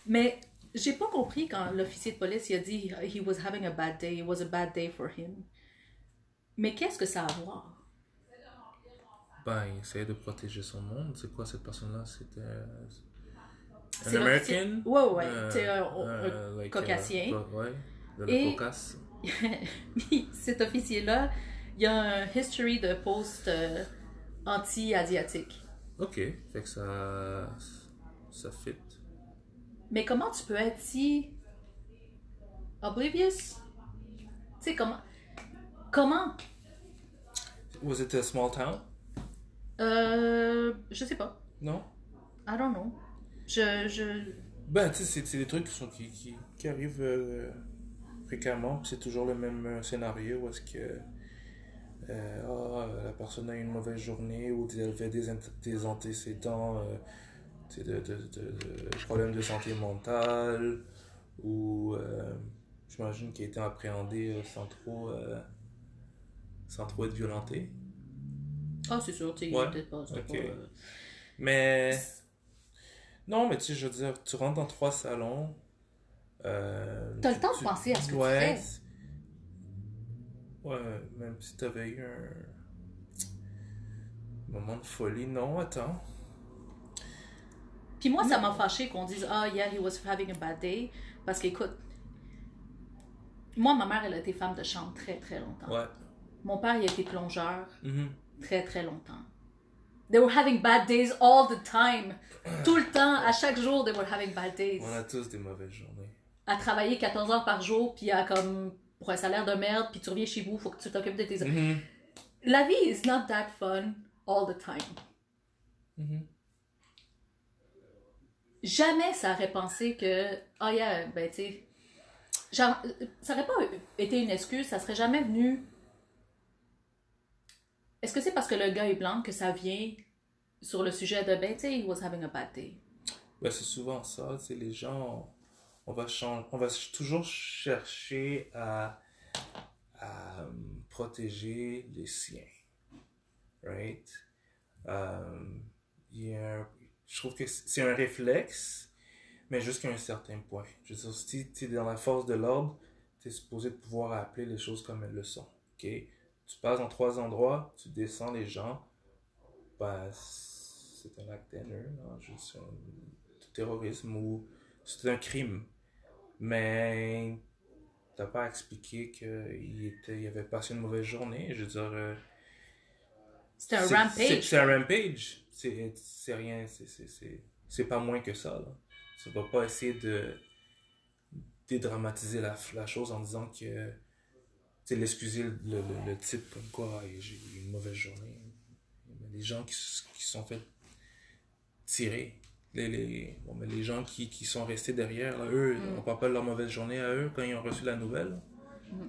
Mais j'ai pas compris quand l'officier de police il a dit he was having a bad day, it was a bad day for him. Mais qu'est-ce que ça a à voir? Ben, il essayait de protéger son monde. C'est quoi cette personne-là? C'était. euh, Un American? Ouais, ouais. Euh, C'est un, euh, un like, caucasien. euh, ouais, de Et- Caucase. Cet officier-là, il a un history de post euh, anti-asiatique. Ok, fait que ça. Ça fit. Mais comment tu peux être si oblivious? Tu sais, comment. Comment? Was it a small town? Euh. Je sais pas. Non? I don't know. Je. je... Ben, tu sais, c'est- des trucs qui, sont, qui, qui, qui arrivent euh, fréquemment, c'est toujours le même euh, scénario où est-ce que euh, ah, la personne a une mauvaise journée ou elle avait des, des antécédents euh, de, de, de, de problèmes de santé mentale ou euh, j'imagine qu'il a été appréhendé euh, sans trop euh, sans trop être violenté. Ah, c'est sûr, tu sais, Ouais, peut-être pas. c'était ok. pas, euh, Mais. Non, mais tu sais, je veux dire, tu rentres dans trois salons. Euh, T'as le tu- temps de tu- penser à ce que tu ouais, fais. c'est- Ouais, même si t'avais eu un. moment de folie. Non, attends. Puis moi, ça m'a fâché qu'on dise Ah, yeah, he was having a bad day. Parce qu'écoute, moi, ma mère, elle a été femme de chambre très, très longtemps. Ouais. Mon père, il a été plongeur Mhm. très, très longtemps. They were having bad days all the time. Tout le temps, à chaque jour, they were having bad days. On a tous des mauvaises journées. À travailler 14 heures par jour, puis à comme pour un salaire de merde, puis tu reviens chez vous, faut que tu t'occupes de tes... Mhm. La vie is not that fun all the time. Mhm. Jamais ça aurait pensé que, ah yeah, ben tu sais, ça aurait pas été une excuse, ça serait jamais venu. Est-ce que c'est parce que le gars est blanc que ça vient sur le sujet de, ben tu sais, he was having a bad day? Ben, c'est souvent ça, c'est les gens, on va, chan- on va toujours chercher à, euh, protéger les siens, right? Un- je trouve que c'est un réflexe, mais jusqu'à un certain point. Je veux dire, si tu es dans la force de l'ordre, tu es supposé pouvoir appeler les choses comme elles le sont, ok? Tu passes dans trois endroits, tu descends les gens, ben, c'est un acte haineux, juste un terrorisme ou c'est un crime. Mais t'as pas expliqué qu'il il avait passé une mauvaise journée. Je veux dire, un c'est- c'est- rampage. C'est un rampage. C'est rien, c'est- pas moins que ça. Là. Ça va pas essayer de dédramatiser la, la chose en disant que tu l'excuser le, le, le type comme quoi Ah, j'ai eu une mauvaise journée. Mais les gens qui, qui sont fait tirer, les, les, bon, mais les gens qui, qui sont restés derrière, là, eux, Mm. on parle pas de leur mauvaise journée à eux quand ils ont reçu la nouvelle. Mm.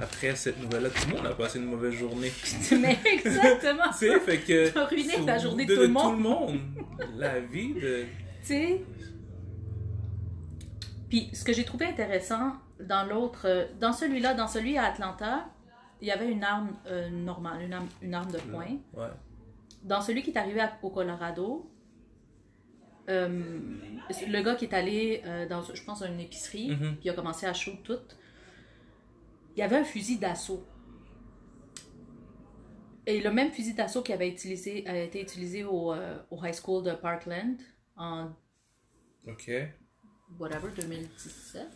Après cette nouvelle-là, tout le monde a passé une mauvaise journée. Mais exactement. Tu sais, fait que. T'as ruiné journée de tout le monde. monde. La vie de. Tu sais. Puis ce que j'ai trouvé intéressant dans l'autre, euh, dans celui-là, dans celui à Atlanta, il y avait une arme euh, normale, une arme, une arme de poing. Ouais. Dans celui qui est arrivé à- au Colorado, euh, le gars qui est allé euh, dans, je pense, une épicerie, Mhm. puis il a commencé à shoot tout, il y avait un fusil d'assaut. Et le même fusil d'assaut qui avait utilisé, a été utilisé au, euh, au high school de Parkland en Ok. whatever, 2017.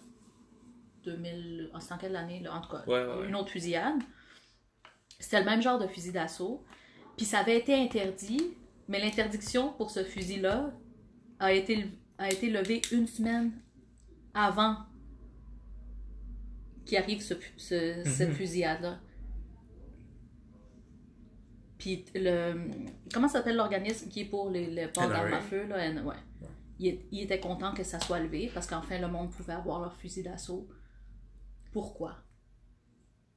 2000, ah, c'est en quelle année, là? En tout cas, Ouais, ouais, ouais. une autre fusillade. C'était le même genre de fusil d'assaut. Puis ça avait été interdit, mais l'interdiction pour ce fusil-là a été, a été levée une semaine avant qu'il arrive ce, ce- cette fusillade-là. Puis le. Comment s'appelle l'organisme qui est pour les, les ports d'armes à feu, là? Ouais. Il, est- il était content que ça soit levé parce qu'enfin le monde pouvait avoir leur fusil d'assaut. Pourquoi?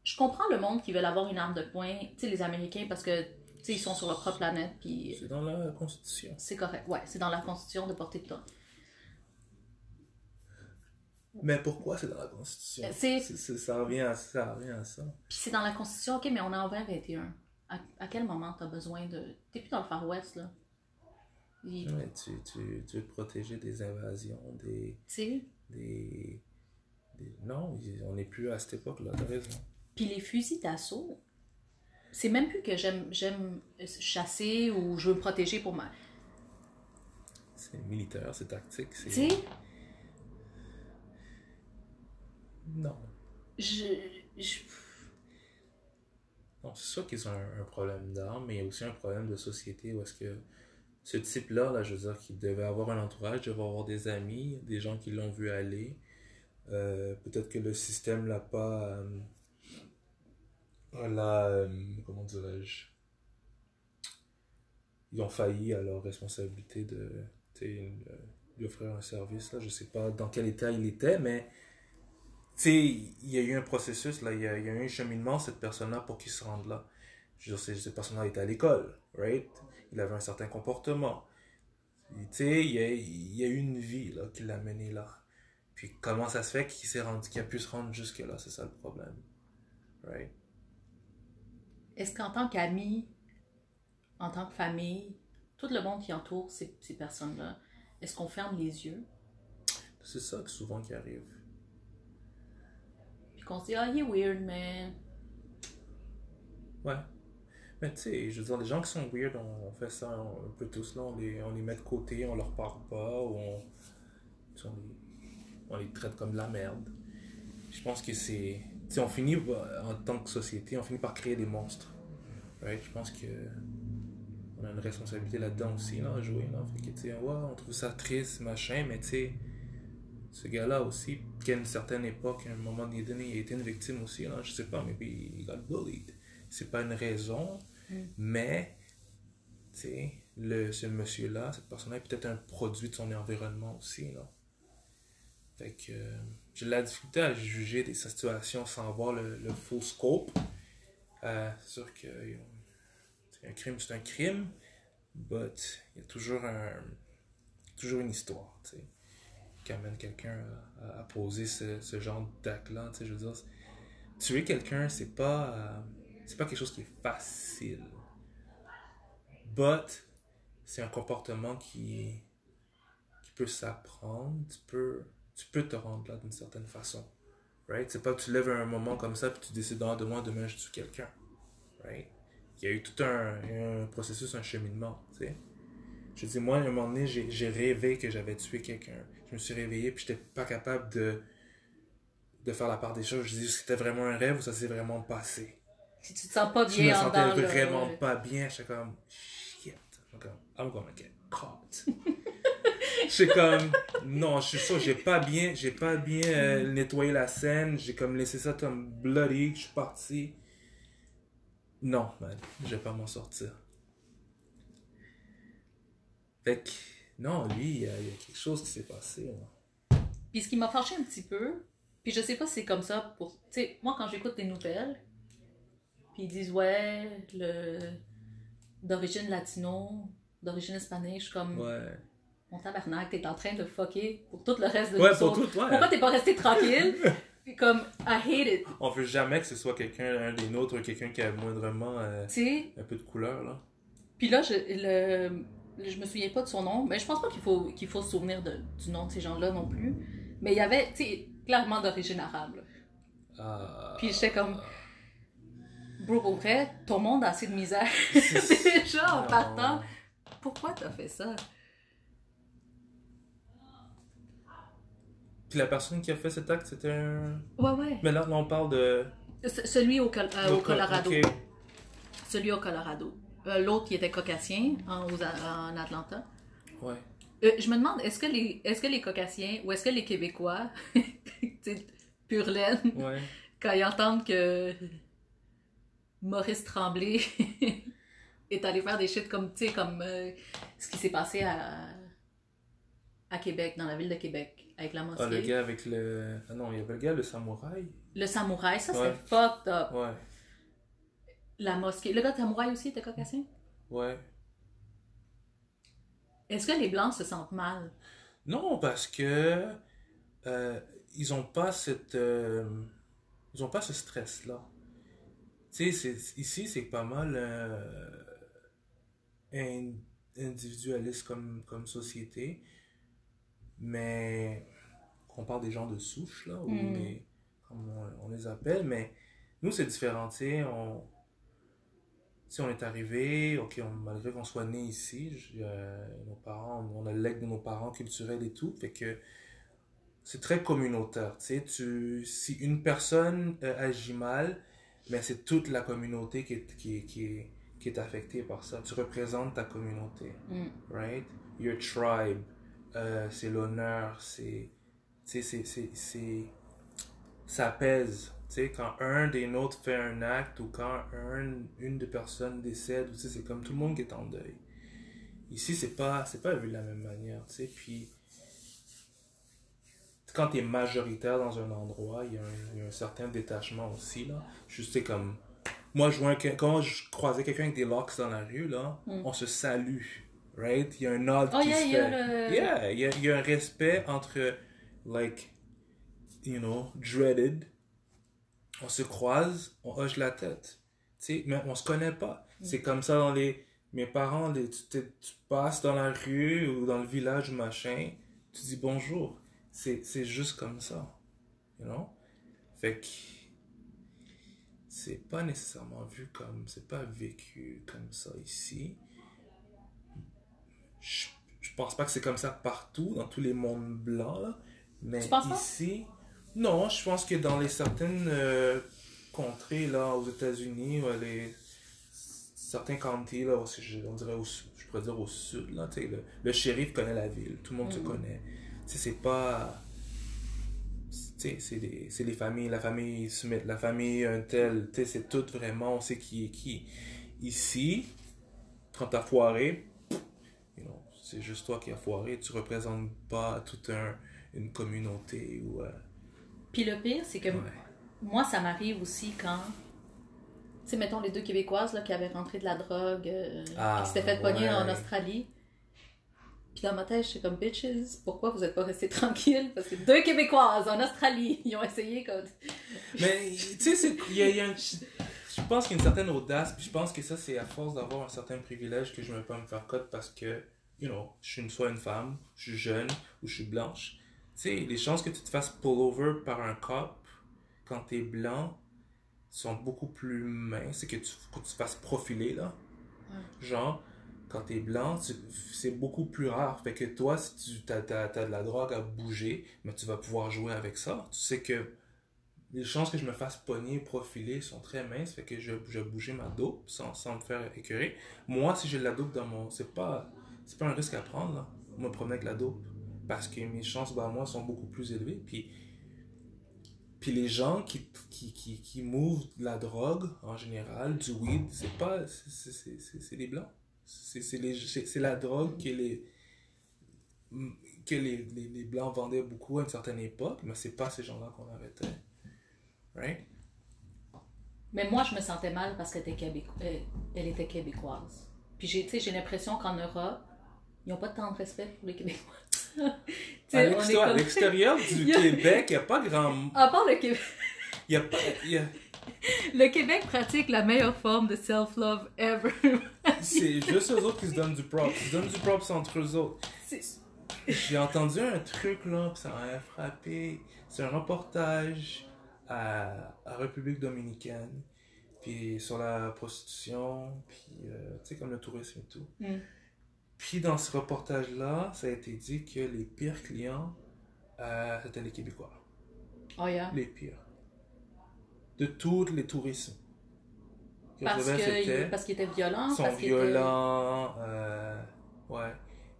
Je comprends le monde qui veut avoir une arme de poing, tu sais, les Américains, parce que, tu sais, ils sont sur leur propre planète, puis C'est dans la Constitution. c'est correct. Ouais, c'est dans la Constitution de porter de Mais pourquoi c'est dans la Constitution? Euh, c'est- ça, revient à, ça revient à ça. Puis c'est dans la Constitution, ok, mais on est en 2021. À, à quel moment t'as besoin de. T'es plus dans le Far West, là. Tu, tu, tu veux te protéger des invasions, des. Tu des- Non, on n'est plus à cette époque-là, t'as raison. Puis les fusils d'assaut, c'est même plus que j'aime j'aime chasser ou je veux me protéger pour ma. C'est militaire, c'est tactique. c'est- Tu sais, Non. je. je- Non, c'est sûr qu'ils ont un, un problème d'armes, mais il y a aussi un problème de société où est-ce que ce type-là, là, je veux dire, qu'il devait avoir un entourage, devait avoir des amis, des gens qui l'ont vu aller. Euh, Peut-être que le système l'a pas. euh, l'a. euh, comment dirais-je Ils ont failli à leur responsabilité de lui offrir un service. Là. Je sais pas dans quel état il était, mais sais, il y a eu un processus, là, il y a, il y a eu un cheminement, cette personne-là, pour qu'il se rende là. Je veux dire, cette personne-là était à l'école, right? Il avait un certain comportement. Tu sais, il y a, il y a eu une vie, là, qui l'a mené là. Puis comment ça se fait qu'il s'est rendu, qu'il a pu se rendre jusque-là, c'est ça le problème. Right? Est-ce qu'en tant qu'ami, en tant que famille, tout le monde qui entoure ces, ces personnes-là, est-ce qu'on ferme les yeux? C'est ça que souvent qui arrive. Qu'on se dit, ah, il est weird, mais. Ouais. Mais tu sais, je veux dire, les gens qui sont weird, on, fait ça un, peu tous là, on les, on les met de côté, on leur parle pas, on, on, les, traite comme de la merde. Je pense que c'est. Tu sais, on finit, en tant que société, on finit par créer des monstres. Right? Je pense que. On a une responsabilité là-dedans aussi, là, à jouer. Là. Fait que, tu sais, ouais, on trouve ça triste, machin, mais tu sais. Ce gars-là aussi, qu'à une certaine époque, à un moment donné, il a été une victime aussi, là, je sais pas, mais il got bullied. C'est pas une raison, Mm. mais, tu sais, le, ce monsieur-là, cette personne-là est peut-être un produit de son environnement aussi, là. Fait que euh, j'ai de la difficulté à juger des situations sans voir le, le full scope. Euh, c'est sûr que euh, un crime, c'est un crime, but il y a toujours un toujours une histoire, tu sais, qui amène quelqu'un à, poser ce, ce genre d'acte-là, je veux dire, tuer quelqu'un, c'est pas euh, c'est pas quelque chose qui est facile, but c'est un comportement qui qui peut s'apprendre, tu peux tu peux te rendre là d'une certaine façon, right? C'est pas que tu lèves un moment comme ça puis tu décides ah, de moi demain je tue quelqu'un, right? Il y a eu tout un, processus, un cheminement, tu sais. Je dis, moi, à un moment donné, j'ai rêvé que j'avais tué quelqu'un. Je me suis réveillé, puis j'étais pas capable de, de faire la part des choses. Je dis, c'était vraiment un rêve ou ça s'est vraiment passé? Si tu te sens pas Je me bien en- sentais le- vraiment pas bien. J'étais comme, shit. I'm comme, I'm gonna get caught. J'étais comme, non, je suis sûr, j'ai pas bien, j'ai pas bien euh, nettoyé la scène. J'ai comme laissé ça comme bloody. Je suis parti. Non, man, je vais pas m'en sortir. Fait que, non, lui, il y, a il y a quelque chose qui s'est passé. là. Puis ce qui m'a fâché un petit peu, puis je sais pas si c'est comme ça pour. Tu sais, moi quand j'écoute des nouvelles, puis ils disent ouais, le. d'origine latino, d'origine hispanique, je suis comme. Ouais. Mon tabarnak, t'es en train de fucker pour tout le reste de Ouais, pour tout, ouais. Pourquoi t'es pas resté tranquille? Puis comme, I hate it. On veut jamais que ce soit quelqu'un, un des nôtres, quelqu'un qui a moindrement euh, un peu de couleur, là. Puis là, je, le, je me souviens pas de son nom, mais je pense pas qu'il faut, qu'il faut se souvenir de- du nom de ces gens-là non plus. Mais il y avait, tu sais, clairement d'origine arabe. là. Ah. Puis j'étais comme, bro, pour vrai, ton monde a assez de misère. C'est- Déjà, en Non. partant, pourquoi t'as fait ça? Puis la personne qui a fait cet acte, c'était un. Ouais, ouais. Mais là, là, on parle de. Ce- Celui au, Col- euh, au de- Colorado. Celui au Colorado. Euh, L'autre qui était caucasien en, aux- en Atlanta. Ouais. Euh, je me demande, est-ce que les, est-ce que les caucasiens ou est-ce que les Québécois, pure laine, Ouais. quand ils entendent que Maurice Tremblay est allé faire des shit comme, tu sais, comme euh, ce qui s'est passé à, à Québec, dans la ville de Québec, avec la mosquée. Ah, le gars avec le. Ah non, il y avait le gars, le samouraï. Le samouraï, ça Ouais. c'était fucked up. Ouais. La mosquée. Le gars de samouraï aussi était caucasien? Ouais. Est-ce que les Blancs se sentent mal? Non, parce que. euh, ils ont pas cette. euh, ils ont pas ce stress-là. Tu sais, ici, c'est pas mal. euh, in- individualiste comme, comme société. Mais. On parle des gens de souche, là, ou Mm. les- comme on, on les appelle, mais nous, c'est différent, tu sais, on. Si on est arrivé, ok, on- malgré qu'on soit né ici, je- euh, nos parents, on a le de nos parents culturels et tout, fait que c'est très communautaire, tu sais, tu, si une personne euh, agit mal, mais c'est toute la communauté qui est, qui, qui, est, qui est affectée par ça. Tu représentes ta communauté, Mm. right? Your tribe, euh, c'est l'honneur, c'est, tu sais, c'est, c'est, c'est, ça pèse. Tu sais, quand un des nôtres fait un acte ou quand un, une des personnes décède, c'est comme tout le monde qui est en deuil. Ici, c'est pas, c'est pas vu de la même manière, tu sais, puis quand tu es majoritaire dans un endroit, il y, a un, il y a un certain détachement aussi, là. Juste, comme, moi, je vois un- quand je croisais quelqu'un avec des locks dans la rue, là, Mm. on se salue, right? Il y a un nod Oh, qui yeah, se fait. le- Yeah, il y a, il y a un respect entre, like, you know, dreaded. On se croise, on hoche la tête. Tu sais, mais on se connaît pas. C'est comme ça dans les. Mes parents, les, tu, tu passes dans la rue ou dans le village machin, tu dis bonjour. C'est juste comme ça. You know? Fait que. C'est pas nécessairement vu comme. C'est pas vécu comme ça ici. Je, je pense pas que c'est comme ça partout, dans tous les mondes blancs, là. Mais Tu penses pas? Non, je pense que dans les certaines euh, contrées, là, aux États-Unis, ouais, les certains counties, là, on dirait au, je pourrais dire au sud, là, le, le shérif connaît la ville, tout le monde se Mhm. connaît. C'est pas... c'est des, c'est les familles, la famille Smith, la famille un tel, c'est tout vraiment, on sait qui est qui. Ici, quand t'as foiré, you know, c'est juste toi qui as foiré, tu représentes pas toute un, une communauté ou... euh, Puis le pire, c'est que ouais. moi, ça m'arrive aussi quand. Tu sais, mettons les deux Québécoises là, qui avaient rentré de la drogue, euh, Ah, qui s'étaient fait pogner ouais. en Australie. Puis dans ma tête, j'étais comme bitches, pourquoi vous êtes pas restés tranquilles? Parce que deux Québécoises en Australie, ils ont essayé comme. Mais, tu sais, il y a, il y a un- je pense qu'il y a une certaine audace, puis je pense que ça, c'est à force d'avoir un certain privilège que je ne veux pas me faire cote parce que, you know, je suis une, soit une femme, je suis jeune ou je suis blanche. Sais, les chances que tu te fasses pull over par un cop quand t'es blanc sont beaucoup plus minces. C'est que tu, que tu te fasses profiler, là. Genre, quand t'es blanc, c'est beaucoup plus rare. Fait que toi, si tu as, de la drogue à bouger, mais tu vas pouvoir jouer avec ça. Tu sais que les chances que je me fasse pogner, profiler sont très minces. Fait que je, vais bouger ma dope sans, sans me faire écœurer. Moi, si j'ai de la dope dans mon. C'est pas, c'est pas un risque à prendre, là. Me promener avec la dope. Parce que mes chances, bah, moi, sont beaucoup plus élevées. Puis. Puis les gens qui, qui, qui, qui mouvent de la drogue, en général, du weed, c'est pas. c'est- des blancs. C'est la drogue que les que les, les, les blancs vendaient beaucoup à une certaine époque, mais c'est pas ces gens-là qu'on arrêtait. Right? Mais moi, je me sentais mal parce qu'elle était, Québéco- euh, était québécoise. Puis j'ai l'impression qu'en Europe, ils n'ont pas tant de respect pour les Québécois. À l'extérieur- comme- du a- Québec, il n'y a pas grand. À part le Québec. Il a pas. y a- Le Québec pratique la meilleure forme de self-love ever. C'est juste eux autres qui se donnent du props. Ils se donnent du props entre eux autres. J'ai entendu un truc là, puis ça m'a frappé. C'est un reportage à, à République Dominicaine, puis sur la prostitution, puis euh, tu sais, comme le tourisme et tout. Mm. Puis dans ce reportage-là, ça a été dit que les pires clients, euh, c'était les Québécois. Oh yeah. Les pires. De tous les tourismes. que Parce qu'ils étaient violents. Ils sont parce qu'ils étaient- violents, euh, ouais,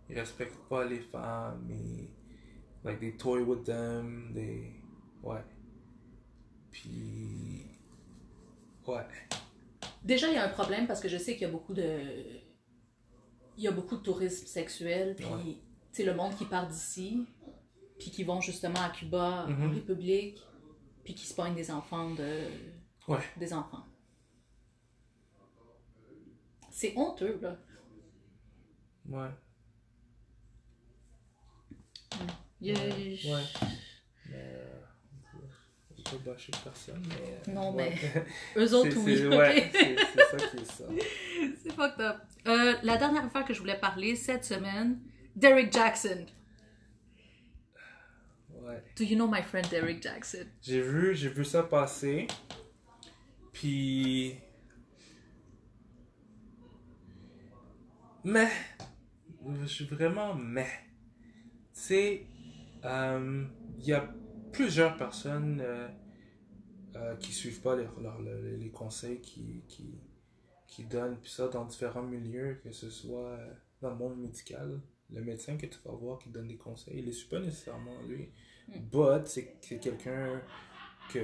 ils respectent pas les femmes, ils, like, they toy with them, they, ouais. Puis, ouais, Déjà, il y a un problème parce que je sais qu'il y a beaucoup de. Il y a beaucoup de tourisme sexuel, puis Ouais. le monde qui part d'ici, puis qui vont justement à Cuba, en Mhm. République, puis qui se pognent des enfants de. ouais, des enfants. C'est honteux, là. ouais, Il y a- ouais. Mais, pas bâcher personne, mais... euh, Non, ouais. Eux autres, oui. Ouais, c'est c'est ça qui est ça. C'est fucked up. Euh, la dernière affaire que je voulais parler cette semaine, Derek Jackson. Ouais. Do you know my friend Derek Jackson? J'ai vu, j'ai vu ça passer. Puis. Mais. Je suis vraiment mais. Tu sais, euh, il y a plusieurs personnes euh, euh, qui suivent pas les, les, les conseils qui, qui, qui donnent, puis ça dans différents milieux, que ce soit euh, dans le monde médical. Le médecin que tu vas voir qui donne des conseils, il ne suit pas nécessairement lui. But, c'est quelqu'un que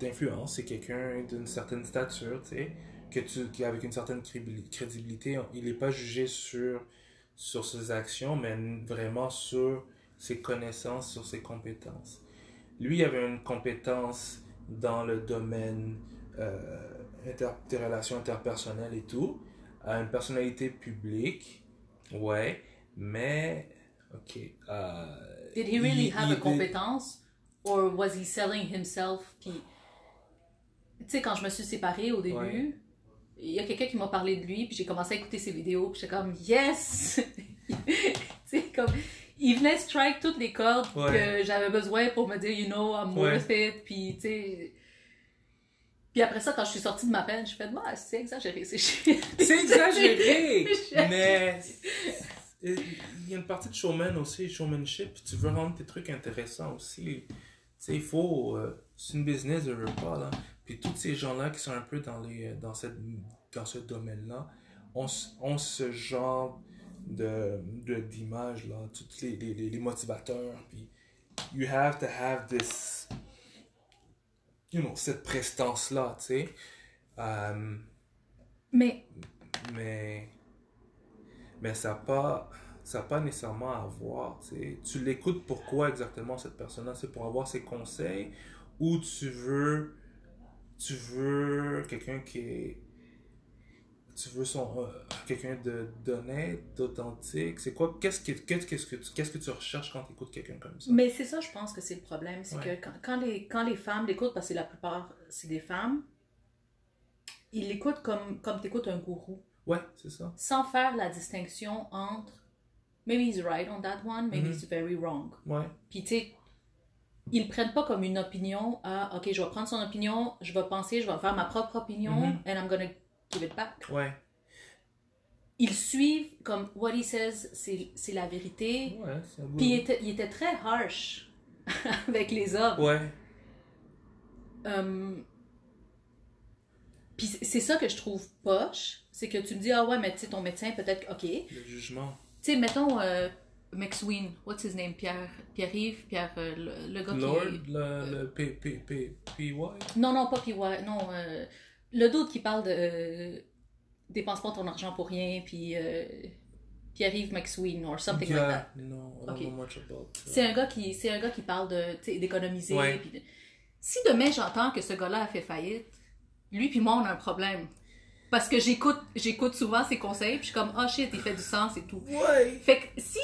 d'influence, c'est quelqu'un d'une certaine stature, tu sais, que tu avec une certaine crédibili- crédibilité, il n'est pas jugé sur sur ses actions, mais vraiment sur ses connaissances, sur ses compétences. Lui, avait une compétence dans le domaine euh, inter- des relations interpersonnelles et tout, a une personnalité publique, ouais, mais ok. euh, Did he really il- have il- a compétence? Or was he selling himself? Puis, tu sais, quand je me suis séparée au début, Ouais. il y a quelqu'un qui m'a parlé de lui, puis j'ai commencé à écouter ses vidéos, puis j'étais comme, yes! c'est comme, il venait strike toutes les cordes Ouais. que j'avais besoin pour me dire, you know, I'm Ouais. worth it, puis tu sais. Puis après ça, quand je suis sortie de ma peine, je fais, moi, c'est exagéré, c'est shit. C'est exagéré, mais il y a une partie de showman aussi, showmanship, tu veux rendre tes trucs intéressants aussi. Tu sais, il faut. euh, c'est une business, je veux pas, là. Puis tous ces gens-là qui sont un peu dans, les, dans, cette, dans ce domaine-là ont, ce- ont ce genre de, de, d'image, là. Tous les, les, les, motivateurs, puis you have to have this, you know, cette prestance-là, tu sais. Euh, Mais mais mais ça n'a pas ça pas nécessairement à voir tu sais. tu l'écoutes pourquoi exactement cette personne là c'est pour avoir ses conseils ou tu veux tu veux quelqu'un qui est tu veux son euh, quelqu'un de d'honnête d'authentique? C'est quoi qu'est-ce que qu'est-ce que tu- qu'est-ce que tu recherches quand tu écoutes quelqu'un comme ça? Mais c'est ça, je pense que c'est le problème. C'est Ouais. que quand, quand les, quand les femmes l'écoutent, parce que la plupart, c'est des femmes, ils l'écoutent comme, comme tu écoutes un gourou, ouais c'est ça sans faire la distinction entre maybe he's right on that one, maybe Mhm. he's very wrong. ouais Puis tu sais, ils prennent pas comme une opinion à, ok, je vais prendre son opinion, je vais penser, je vais faire ma propre opinion, Mhm. and I'm gonna give it back. ouais Ils suivent comme what he says, c'est la vérité. ouais c'est Puis il était, il était très harsh avec les hommes. ouais Euh, Puis c'est- ça que je trouve poche, c'est que tu me dis, ah ouais, mais tu sais, ton médecin, peut-être, ok. Tu le jugement sais, mettons euh, McSween, what's his name, Pierre, Pierre-Yves, Pierre, euh, le, le gars Lord qui est... le, le P, P, P, PY Non, non, pas PY, non, euh, le doute qui parle de euh, dépense pas ton argent pour rien, puis euh, Pierre-Yves McSween, or something like that. Yeah, no, I don't Ok. know much about that. C'est un gars qui, c'est un gars qui parle de, d'économiser. Ouais. puis de- Si demain j'entends que ce gars-là a fait faillite, lui puis moi on a un problème. Parce que j'écoute, j'écoute souvent ses conseils, puis je suis comme, oh shit, il fait du sens et tout. Ouais. Fait que si,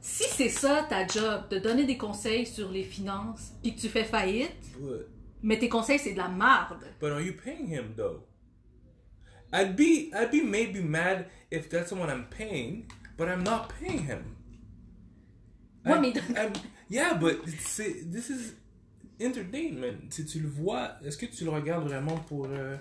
si c'est ça ta job, de donner des conseils sur les finances, puis que tu fais faillite, mais tes conseils c'est de la marde. but are you paying him though? I'd be I'd be maybe mad if that's someone I'm paying, but I'm not paying him. Ouais, I- mais- I'm- yeah, but c'est this is entertainment. Si tu le vois, est-ce que tu le regardes vraiment pour euh,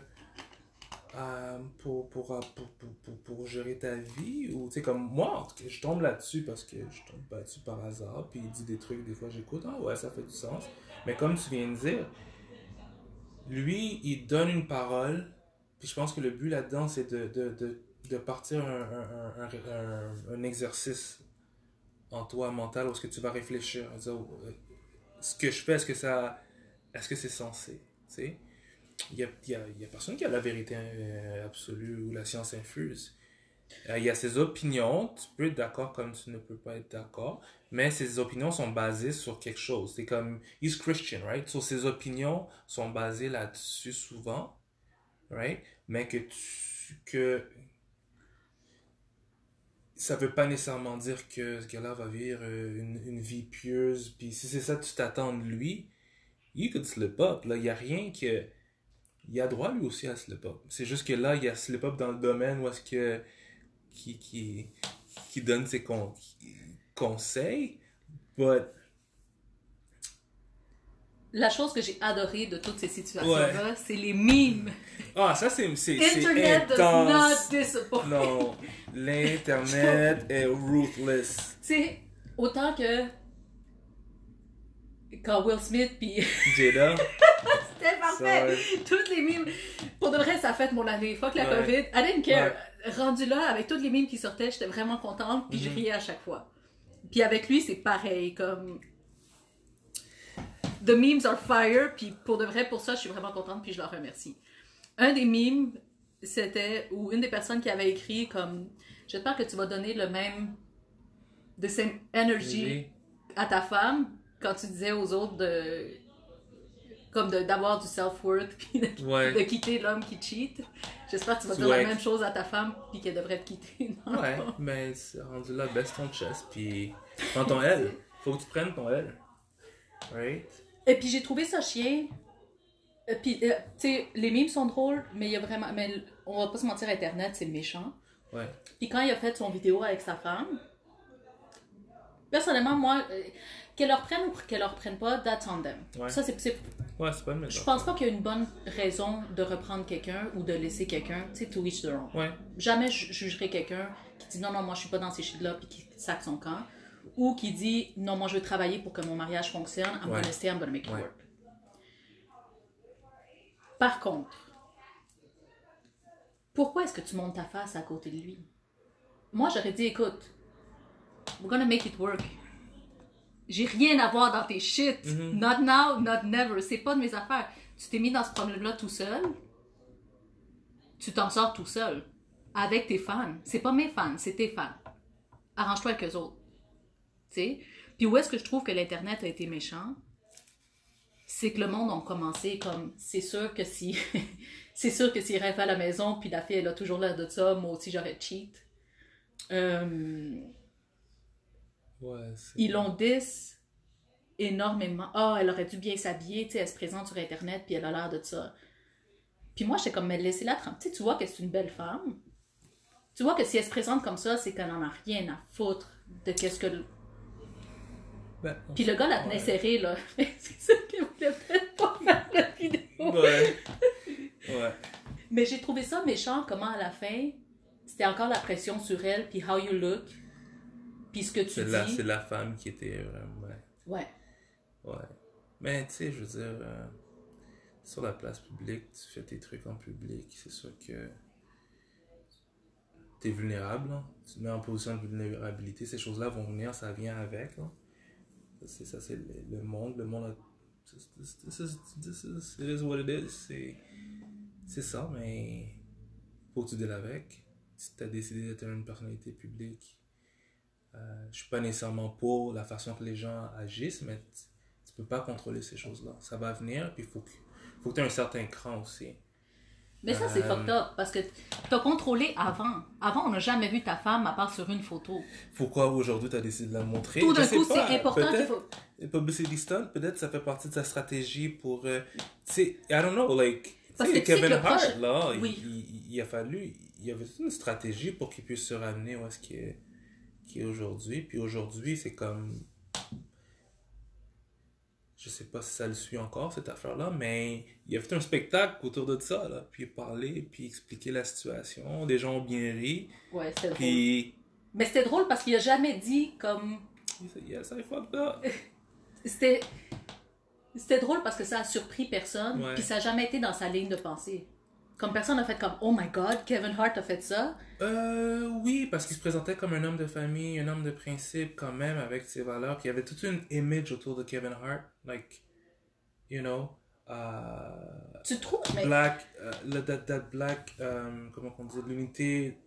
euh, pour, pour, euh, pour, pour, pour, pour gérer ta vie? Ou tu sais comme moi en tout cas, je tombe là-dessus parce que je tombe là-dessus par hasard puis il dit des trucs des fois j'écoute ah ouais ça fait du sens mais comme tu viens de dire lui il donne une parole puis je pense que le but là-dedans c'est de, de, de, de partir un, un, un, un, exercice en toi mental où est-ce que tu vas réfléchir dire, euh, ce que je fais est-ce que ça est-ce que c'est censé tu il y a, y a personne qui a la vérité euh, absolue ou la science infuse. Euh, il y a ses opinions, tu peux être d'accord comme tu ne peux pas être d'accord, mais ses opinions sont basées sur quelque chose. C'est comme, he's Christian, right? So ses opinions sont basées là-dessus souvent, right? Mais que tu, que ça veut pas nécessairement dire que ce gars-là va vivre euh, une, une vie pieuse, puis si c'est ça que tu t'attends de lui, you could slip up. Là, il y a rien que il a droit lui aussi à slip up. C'est juste que là, il y a slip up dans le domaine où est-ce que qui, qui, qui donne ses con- conseils, but La chose que j'ai adorée de toutes ces situations-là, c'est les mimes. ah ça c'est c'est c'est Internet does not disappoint. Non, l'internet est ruthless. Sais, autant que quand Will Smith puis Jada, parfait. Toutes les mimes. Pour de vrai, ça a fait mon année. Fuck la Ouais. COVID. I didn't care. Rendu là, avec toutes les mimes qui sortaient, j'étais vraiment contente puis je Mhm. riais à chaque fois. Puis avec lui, c'est pareil. Comme. The memes are fire. Puis pour de vrai, pour ça, je suis vraiment contente puis je leur remercie. Un des memes, c'était. Ou une des personnes qui avait écrit comme. J'espère que tu vas donner le même. The same energy à ta femme quand tu disais aux autres de comme d'avoir du self-worth puis de, Ouais. de quitter l'homme qui cheat. J'espère que tu vas dire Ouais. la même chose à ta femme puis qu'elle devrait te quitter. Non? Ouais, mais c'est rendu là, baisse ton chest, puis prends ton L. Faut que tu prennes ton L. Right? Et puis j'ai trouvé ça chien. Et puis euh, tu sais les memes sont drôles mais il y a vraiment mais on va pas se mentir internet c'est méchant. Ouais. Puis quand il a fait son vidéo avec sa femme personnellement moi euh, qu'elle leur prenne ou qu'elle leur prenne pas that's on them. Ouais. Ça c'est Ouais, c'est pas une Je pense pas qu'il y a une bonne raison de reprendre quelqu'un ou de laisser quelqu'un, tu sais, to each their own. Ouais. Jamais je jugerai quelqu'un qui dit non, non, moi je suis pas dans ces shit-là puis qui sac son camp. Ou qui dit non, moi je veux travailler pour que mon mariage fonctionne, I'm Ouais. gonna stay, I'm gonna make it Ouais. work. Par contre, pourquoi est-ce que tu montes ta face à côté de lui? Moi j'aurais dit écoute, we're gonna make it work. J'ai rien à voir dans tes shit. Mhm. Not now, not never. C'est pas de mes affaires. Tu t'es mis dans ce problème-là tout seul. Tu t'en sors tout seul. Avec tes fans. C'est pas mes fans, c'est tes fans. Arrange-toi avec eux autres. Tu sais? Puis où est-ce que je trouve que l'Internet a été méchant? C'est que le monde a commencé comme, c'est sûr que si, c'est sûr que s'il rêve à la maison, puis la fille, elle a toujours l'air de ça, moi aussi j'aurais cheat. Euh, Ouais, ils l'ont dis énormément. Ah, elle aurait dû bien s'habiller, tu sais, elle se présente sur Internet, puis elle a l'air de ça. Puis moi, j'étais comme, mais laissez-la tranquille. Tu vois que c'est une belle femme. Tu vois que si elle se présente comme ça, c'est qu'elle en a rien à foutre de qu'est-ce que. le- Ben, Puis le gars la tenait Ouais. serrée, là. c'est ça qu'il voulait peut-être pas faire la vidéo. Ouais. Ouais. Mais j'ai trouvé ça méchant, comment à la fin, c'était encore la pression sur elle, puis how you look, puis ce que tu C'est la, dis. c'est la femme qui était vraiment. Ouais. Ouais. Mais tu sais, je veux dire, euh, sur la place publique, tu fais tes trucs en public, c'est sûr que t'es vulnérable. là. Tu te mets en position de vulnérabilité, ces choses-là vont venir, ça vient avec. Ça, C'est ça, c'est le, le monde. Le monde a. This, this- this is, this is- it is what it is. C'est, c'est ça, mais faut que tu deals avec. Si tu as décidé d'être une personnalité publique, euh, je suis pas nécessairement pour la façon que les gens agissent, mais tu, tu peux pas contrôler ces choses-là. Ça va venir, puis il faut que, faut que tu aies un certain cran aussi. Mais ça, c'est Euh, fucked up, parce que t'as contrôlé avant. Avant, on n'a jamais vu ta femme à part sur une photo. Pourquoi aujourd'hui tu as décidé de la montrer Tout d'un coup, c'est important qu'il faut... Publicity stunt, peut-être ça fait partie de sa stratégie pour. euh, tu sais, I don't know, like. Parce que Kevin que Hart, proche- là, il- Oui. il, il a fallu. Il y avait une stratégie pour qu'il puisse se ramener où est-ce qu'il est, qu'il est aujourd'hui. Puis aujourd'hui, c'est comme. Je sais pas si ça le suit encore, cette affaire-là, mais il a fait un spectacle autour de ça, là. Puis parler, puis expliquer la situation. Les gens ont bien ri. Ouais, c'était drôle. Puis. Mais c'était drôle parce qu'il a jamais dit comme... Yes, I fucked up. C'était... C'était drôle parce que ça a surpris personne, puis ça n'a jamais été dans sa ligne de pensée. Comme personne n'a fait comme « Oh my God, Kevin Hart a fait ça Euh, oui, parce qu'il se présentait comme un homme de famille, un homme de principe quand même avec ses valeurs. Puis il y avait toute une image autour de Kevin Hart, like, you know, uh, ». Tu trouves? Mais black, uh, le- that, that black, um, comment on dit, l'unité